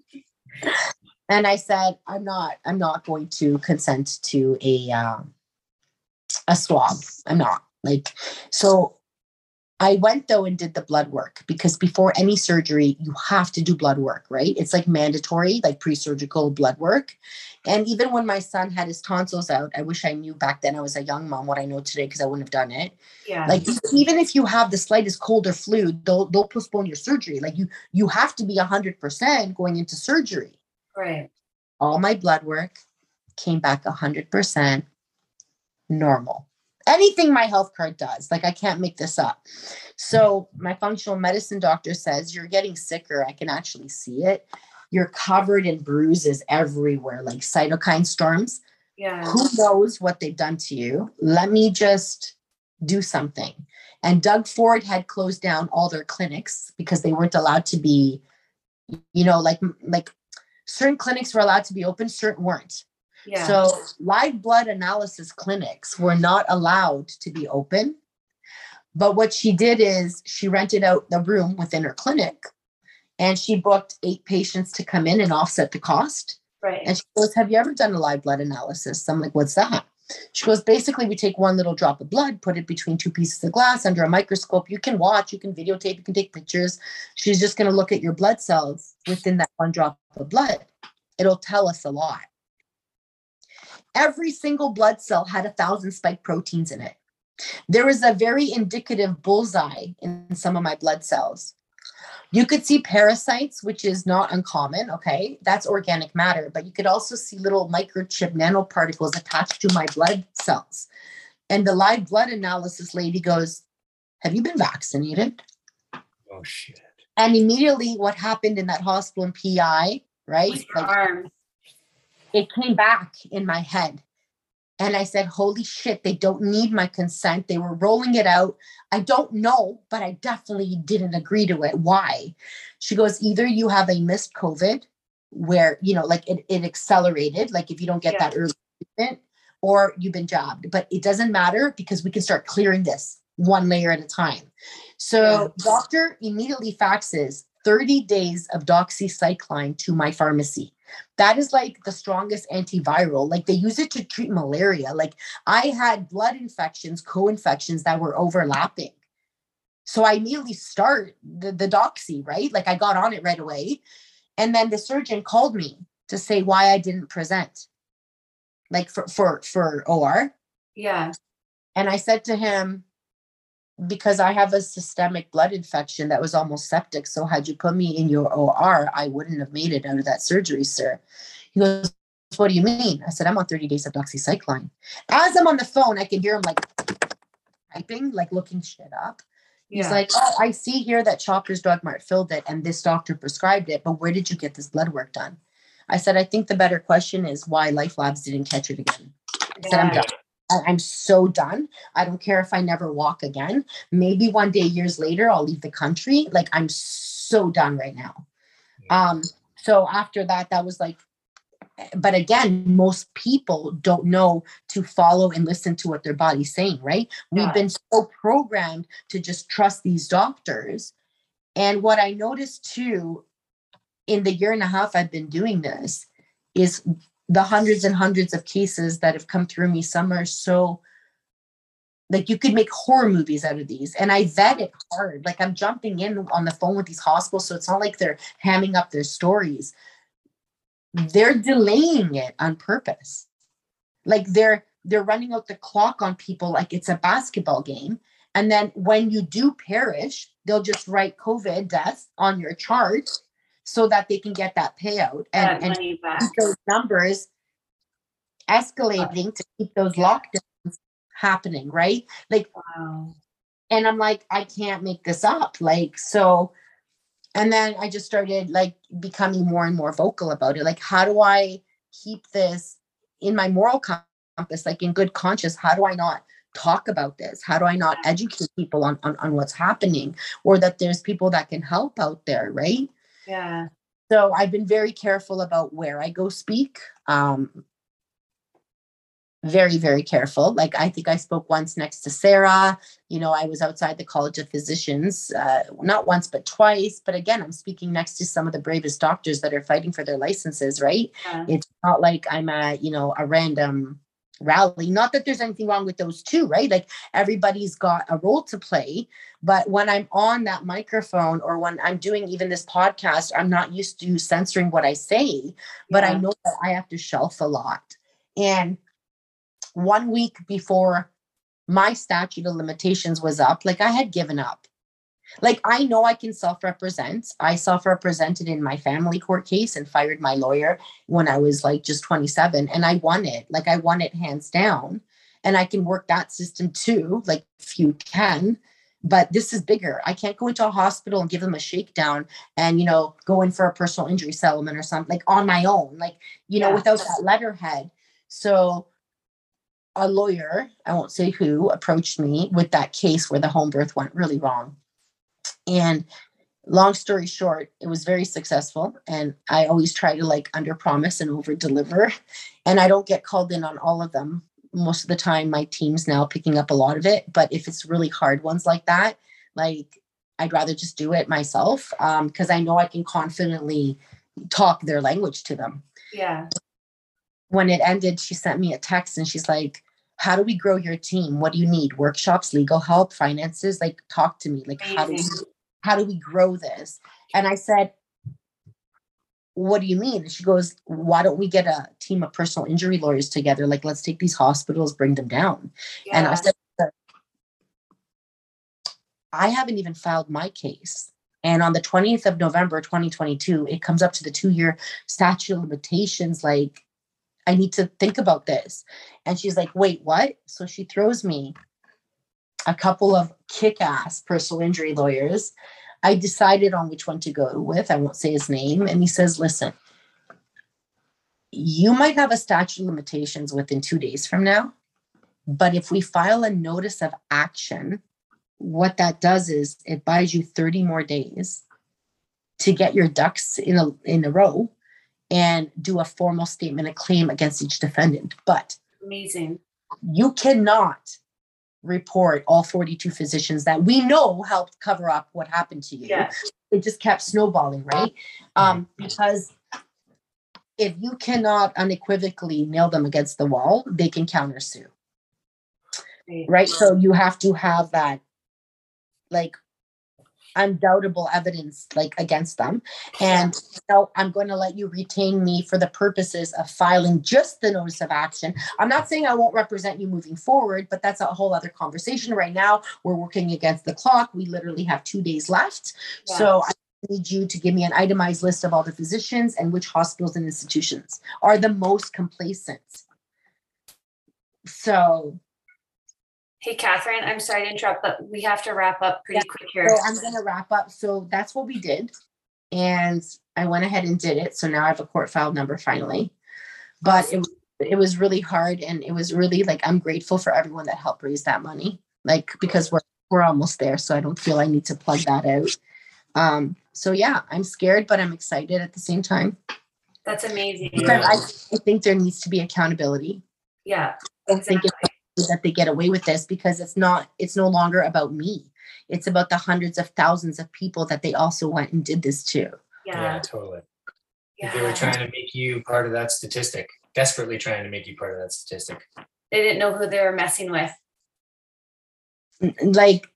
And I said, I'm not, I'm not going to consent to a um, a swab. I'm not. Like, so I went though and did the blood work because before any surgery, you have to do blood work, right? It's like mandatory, like pre surgical blood work. And even when my son had his tonsils out, I wish I knew back then I was a young mom what I know today because I wouldn't have done it. yeah. Like even if you have the slightest cold or flu, they'll they'll postpone your surgery. Like you you have to be hundred percent going into surgery. right. All my blood work came back hundred percent normal. Anything my health card does, like I can't make this up. So my functional medicine doctor says you're getting sicker. I can actually see it. You're covered in bruises everywhere, like cytokine storms. Yeah. Who knows what they've done to you? Let me just do something. And Doug Ford had closed down all their clinics because they weren't allowed to be, you know, like like certain clinics were allowed to be open, certain weren't. Yeah. So live blood analysis clinics were not allowed to be open. But what she did is she rented out the room within her clinic and she booked eight patients to come in and offset the cost. right. And she goes, Have you ever done a live blood analysis? I'm like, What's that? She goes, Basically, we take one little drop of blood, put it between two pieces of glass under a microscope. You can watch, you can videotape, you can take pictures. She's just going to look at your blood cells within that one drop of blood. It'll tell us a lot. Every single blood cell had a thousand spike proteins in it. There was a very indicative bullseye in some of my blood cells. You could see parasites, which is not uncommon. Okay. That's organic matter, but you could also see little microchip nanoparticles attached to my blood cells. And the live blood analysis lady goes, Have you been vaccinated? Oh shit. And immediately, what happened in that hospital in PEI, right? With your Like, arm. It came back in my head. And I said, Holy shit, they don't need my consent. They were rolling it out. I don't know, but I definitely didn't agree to it. Why? She goes, Either you have a missed COVID where, you know, like it, it accelerated, like if you don't get Yeah. that early treatment, or you've been jabbed. But it doesn't matter because we can start clearing this one layer at a time. So, doctor immediately faxes 30 days of doxycycline to my pharmacy that is like the strongest antiviral like they use it to treat malaria like i had blood infections co-infections that were overlapping. So i immediately start the, the doxy right? Like i got on it right away. And then the surgeon called me to say why i didn't present. Like for for for or Yeah. and i said to him because I have a systemic blood infection that was almost septic. So had you put me in your OR, I wouldn't have made it out of that surgery, sir. He goes, What do you mean? I said, I'm on 30 days of doxycycline. As I'm on the phone, I can hear him like typing, like looking shit up. He's Yeah. like, Oh, I see here that Shoppers Drug Mart filled it and this doctor prescribed it, but where did you get this blood work done? I said, I think the better question is why Life Labs didn't catch it again. I said, I'm done. I'm so done. I don't care if I never walk again. Maybe one day, years later, I'll leave the country. Like I'm so done right now. Um, so after that, that was like, but again, most people don't know to follow and listen to what their body's saying, right? We've been so programmed to just trust these doctors. And what I noticed too, in the year and a half I've been doing this, is the hundreds and hundreds of cases that have come through me. Some are so like you could make horror movies out of these. And I vet it hard. Like I'm jumping in on the phone with these hospitals. So it's not like they're hamming up their stories. They're delaying it on purpose. Like they're they're running out the clock on people like it's a basketball game. And then when you do perish, they'll just write COVID death on your chart so that they can get that payout That and, and money back. keep those numbers escalating to keep those lockdowns happening, right? Like, Wow. and I'm like, I can't make this up. Like, so, and then I just started like becoming more and more vocal about it. Like, how do I keep this in my moral compass, like in good conscience? How do I not talk about this? How do I not educate people on, on, on what's happening or that there's people that can help out there, right? Yeah. So I've been very careful about where I go speak. Um, very, very careful. Like I think I spoke once next to Sarah. You know, I was outside the College of Physicians, uh, not once but twice. But again, I'm speaking next to some of the bravest doctors that are fighting for their licenses. Right? Yeah. It's not like I'm a, you know a random rally. Not that there's anything wrong with those two, right? Like everybody's got a role to play. But when I'm on that microphone or when I'm doing even this podcast, I'm not used to censoring what I say, but I know that I have to shelf a lot. And one week before my statute of limitations was up, like I had given up. Like I know I can self-represent. I self-represented in my family court case and fired my lawyer when I was like just 27 and I won it. Like I won it hands down. And I can work that system too, like if you can. But this is bigger. I can't go into a hospital and give them a shakedown and you know go in for a personal injury settlement or something like on my own, like you know, Yeah. without that letterhead. So a lawyer, I won't say who, approached me with that case where the home birth went really wrong. And long story short, it was very successful. And I always try to like under promise and over deliver. And I don't get called in on all of them. Most of the time, my team's now picking up a lot of it. But if it's really hard ones like that, like I'd rather just do it myself um, because I know I can confidently talk their language to them Yeah. when it ended, she sent me a text and she's like, How do we grow your team? What do you need? Workshops, legal help, finances? Like, talk to me. Like, how do we how do we grow this? And I said, What do you mean? And she goes, Why don't we get a team of personal injury lawyers together? Like, let's take these hospitals, bring them down. And I said, I haven't even filed my case. And on the 20th of November, 2022, it comes up to the two year statute of limitations. Like, I need to think about this. And she's like, wait, what? So she throws me a couple of kick ass personal injury lawyers. I decided on which one to go with. I won't say his name. And he says, listen, you might have a statute of limitations within two days from now. But if we file a notice of action, what that does is it buys you 30 more days to get your ducks in a in a row and do a formal statement of claim against each defendant. But Amazing. you cannot report all 42 physicians that we know helped cover up what happened to you. Yeah. It just kept snowballing, right? Um, because if you cannot unequivocally nail them against the wall, they can countersue Great. right? So you have to have that like undoubtable evidence like against them. And so I'm going to let you retain me for the purposes of filing just the notice of action. I'm not saying I won't represent you moving forward, but that's a whole other conversation right now. We're working against the clock. We literally have two days left. So I need you to give me an itemized list of all the physicians and which hospitals and institutions are the most complacent. So Hey, Catherine, I'm sorry to interrupt, but we have to wrap up pretty quick here. So I'm gonna wrap up. So that's what we did. and I went ahead and did it. So now I have a court file number finally. But it was it was really hard and it was really like I'm grateful for everyone that helped raise that money. Like because we're we're almost there. So I don't feel I need to plug that out. Um, so yeah, I'm scared, but I'm excited at the same time. That's amazing. Because I, I think there needs to be accountability. Yeah. I don't think Exactly. That they get away with this because it's not it's no longer about me. It's about the hundreds of thousands of people that they also went and did this to. Yeah, Yeah. totally. Yeah. They were trying to make you part of that statistic, desperately trying to make you part of that statistic. They didn't know who they were messing with. Like,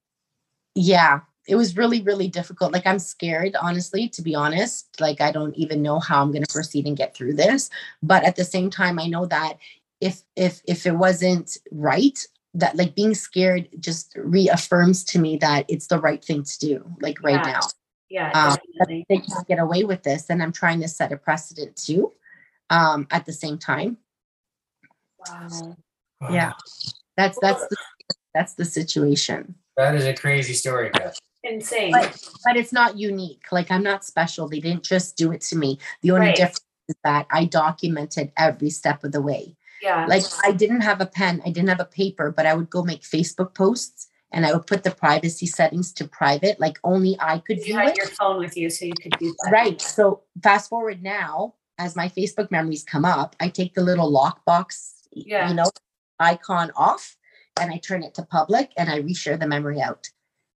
yeah, it was really, really difficult. Like, I'm scared, honestly, to be honest. Like, I don't even know how I'm going to proceed and get through this. But at the same time, I know that if if if it wasn't right, that like being scared just reaffirms to me that it's the right thing to do. Like right Yeah. now. Yeah, um, they can't get away with this and i'm trying to set a precedent too um at the same time Wow. Yeah. that's that's the that's the situation That is a crazy story, Kath. Insane. but but it's not unique like i'm not special they didn't just do it to me the only Right. difference is that i documented every step of the way yeah. like i didn't have a pen i didn't have a paper but i would go make facebook posts and i would put the privacy settings to private like only i could you view had it your phone with you, so you could do that. Right. So fast forward now, as my Facebook memories come up, I take the little lockbox, Yeah. you know, icon off and I turn it to public and I reshare the memory out.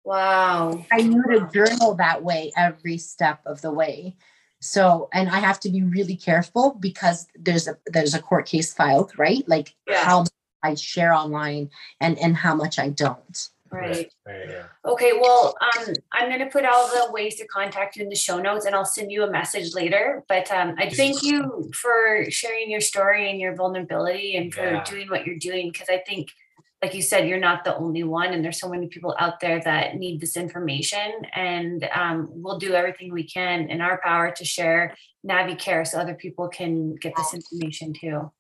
Wow. I knew to journal that way every step of the way. So, and I have to be really careful because there's a there's a court case filed, right? Like Yeah. how I share online and and how much I don't. Right. Right. Okay, well, um, I'm gonna put all the ways to contact you in the show notes and I'll send you a message later. But um, I thank you for sharing your story and your vulnerability and for Yeah. doing what you're doing because I think, like you said, you're not the only one, and there's so many people out there that need this information. And um, we'll do everything we can in our power to share Navikare so other people can get this information too.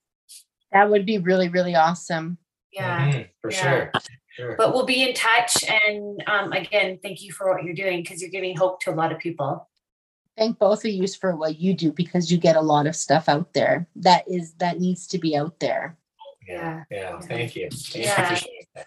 That would be really, really awesome. Yeah. Mhm, For Yeah. sure. Sure. But we'll be in touch. And um, again, thank you for what you're doing because you're giving hope to a lot of people. thank both of you for what you do because you get a lot of stuff out there that is that needs to be out there yeah, yeah. Thank you. Thank Yeah. you for sharing that.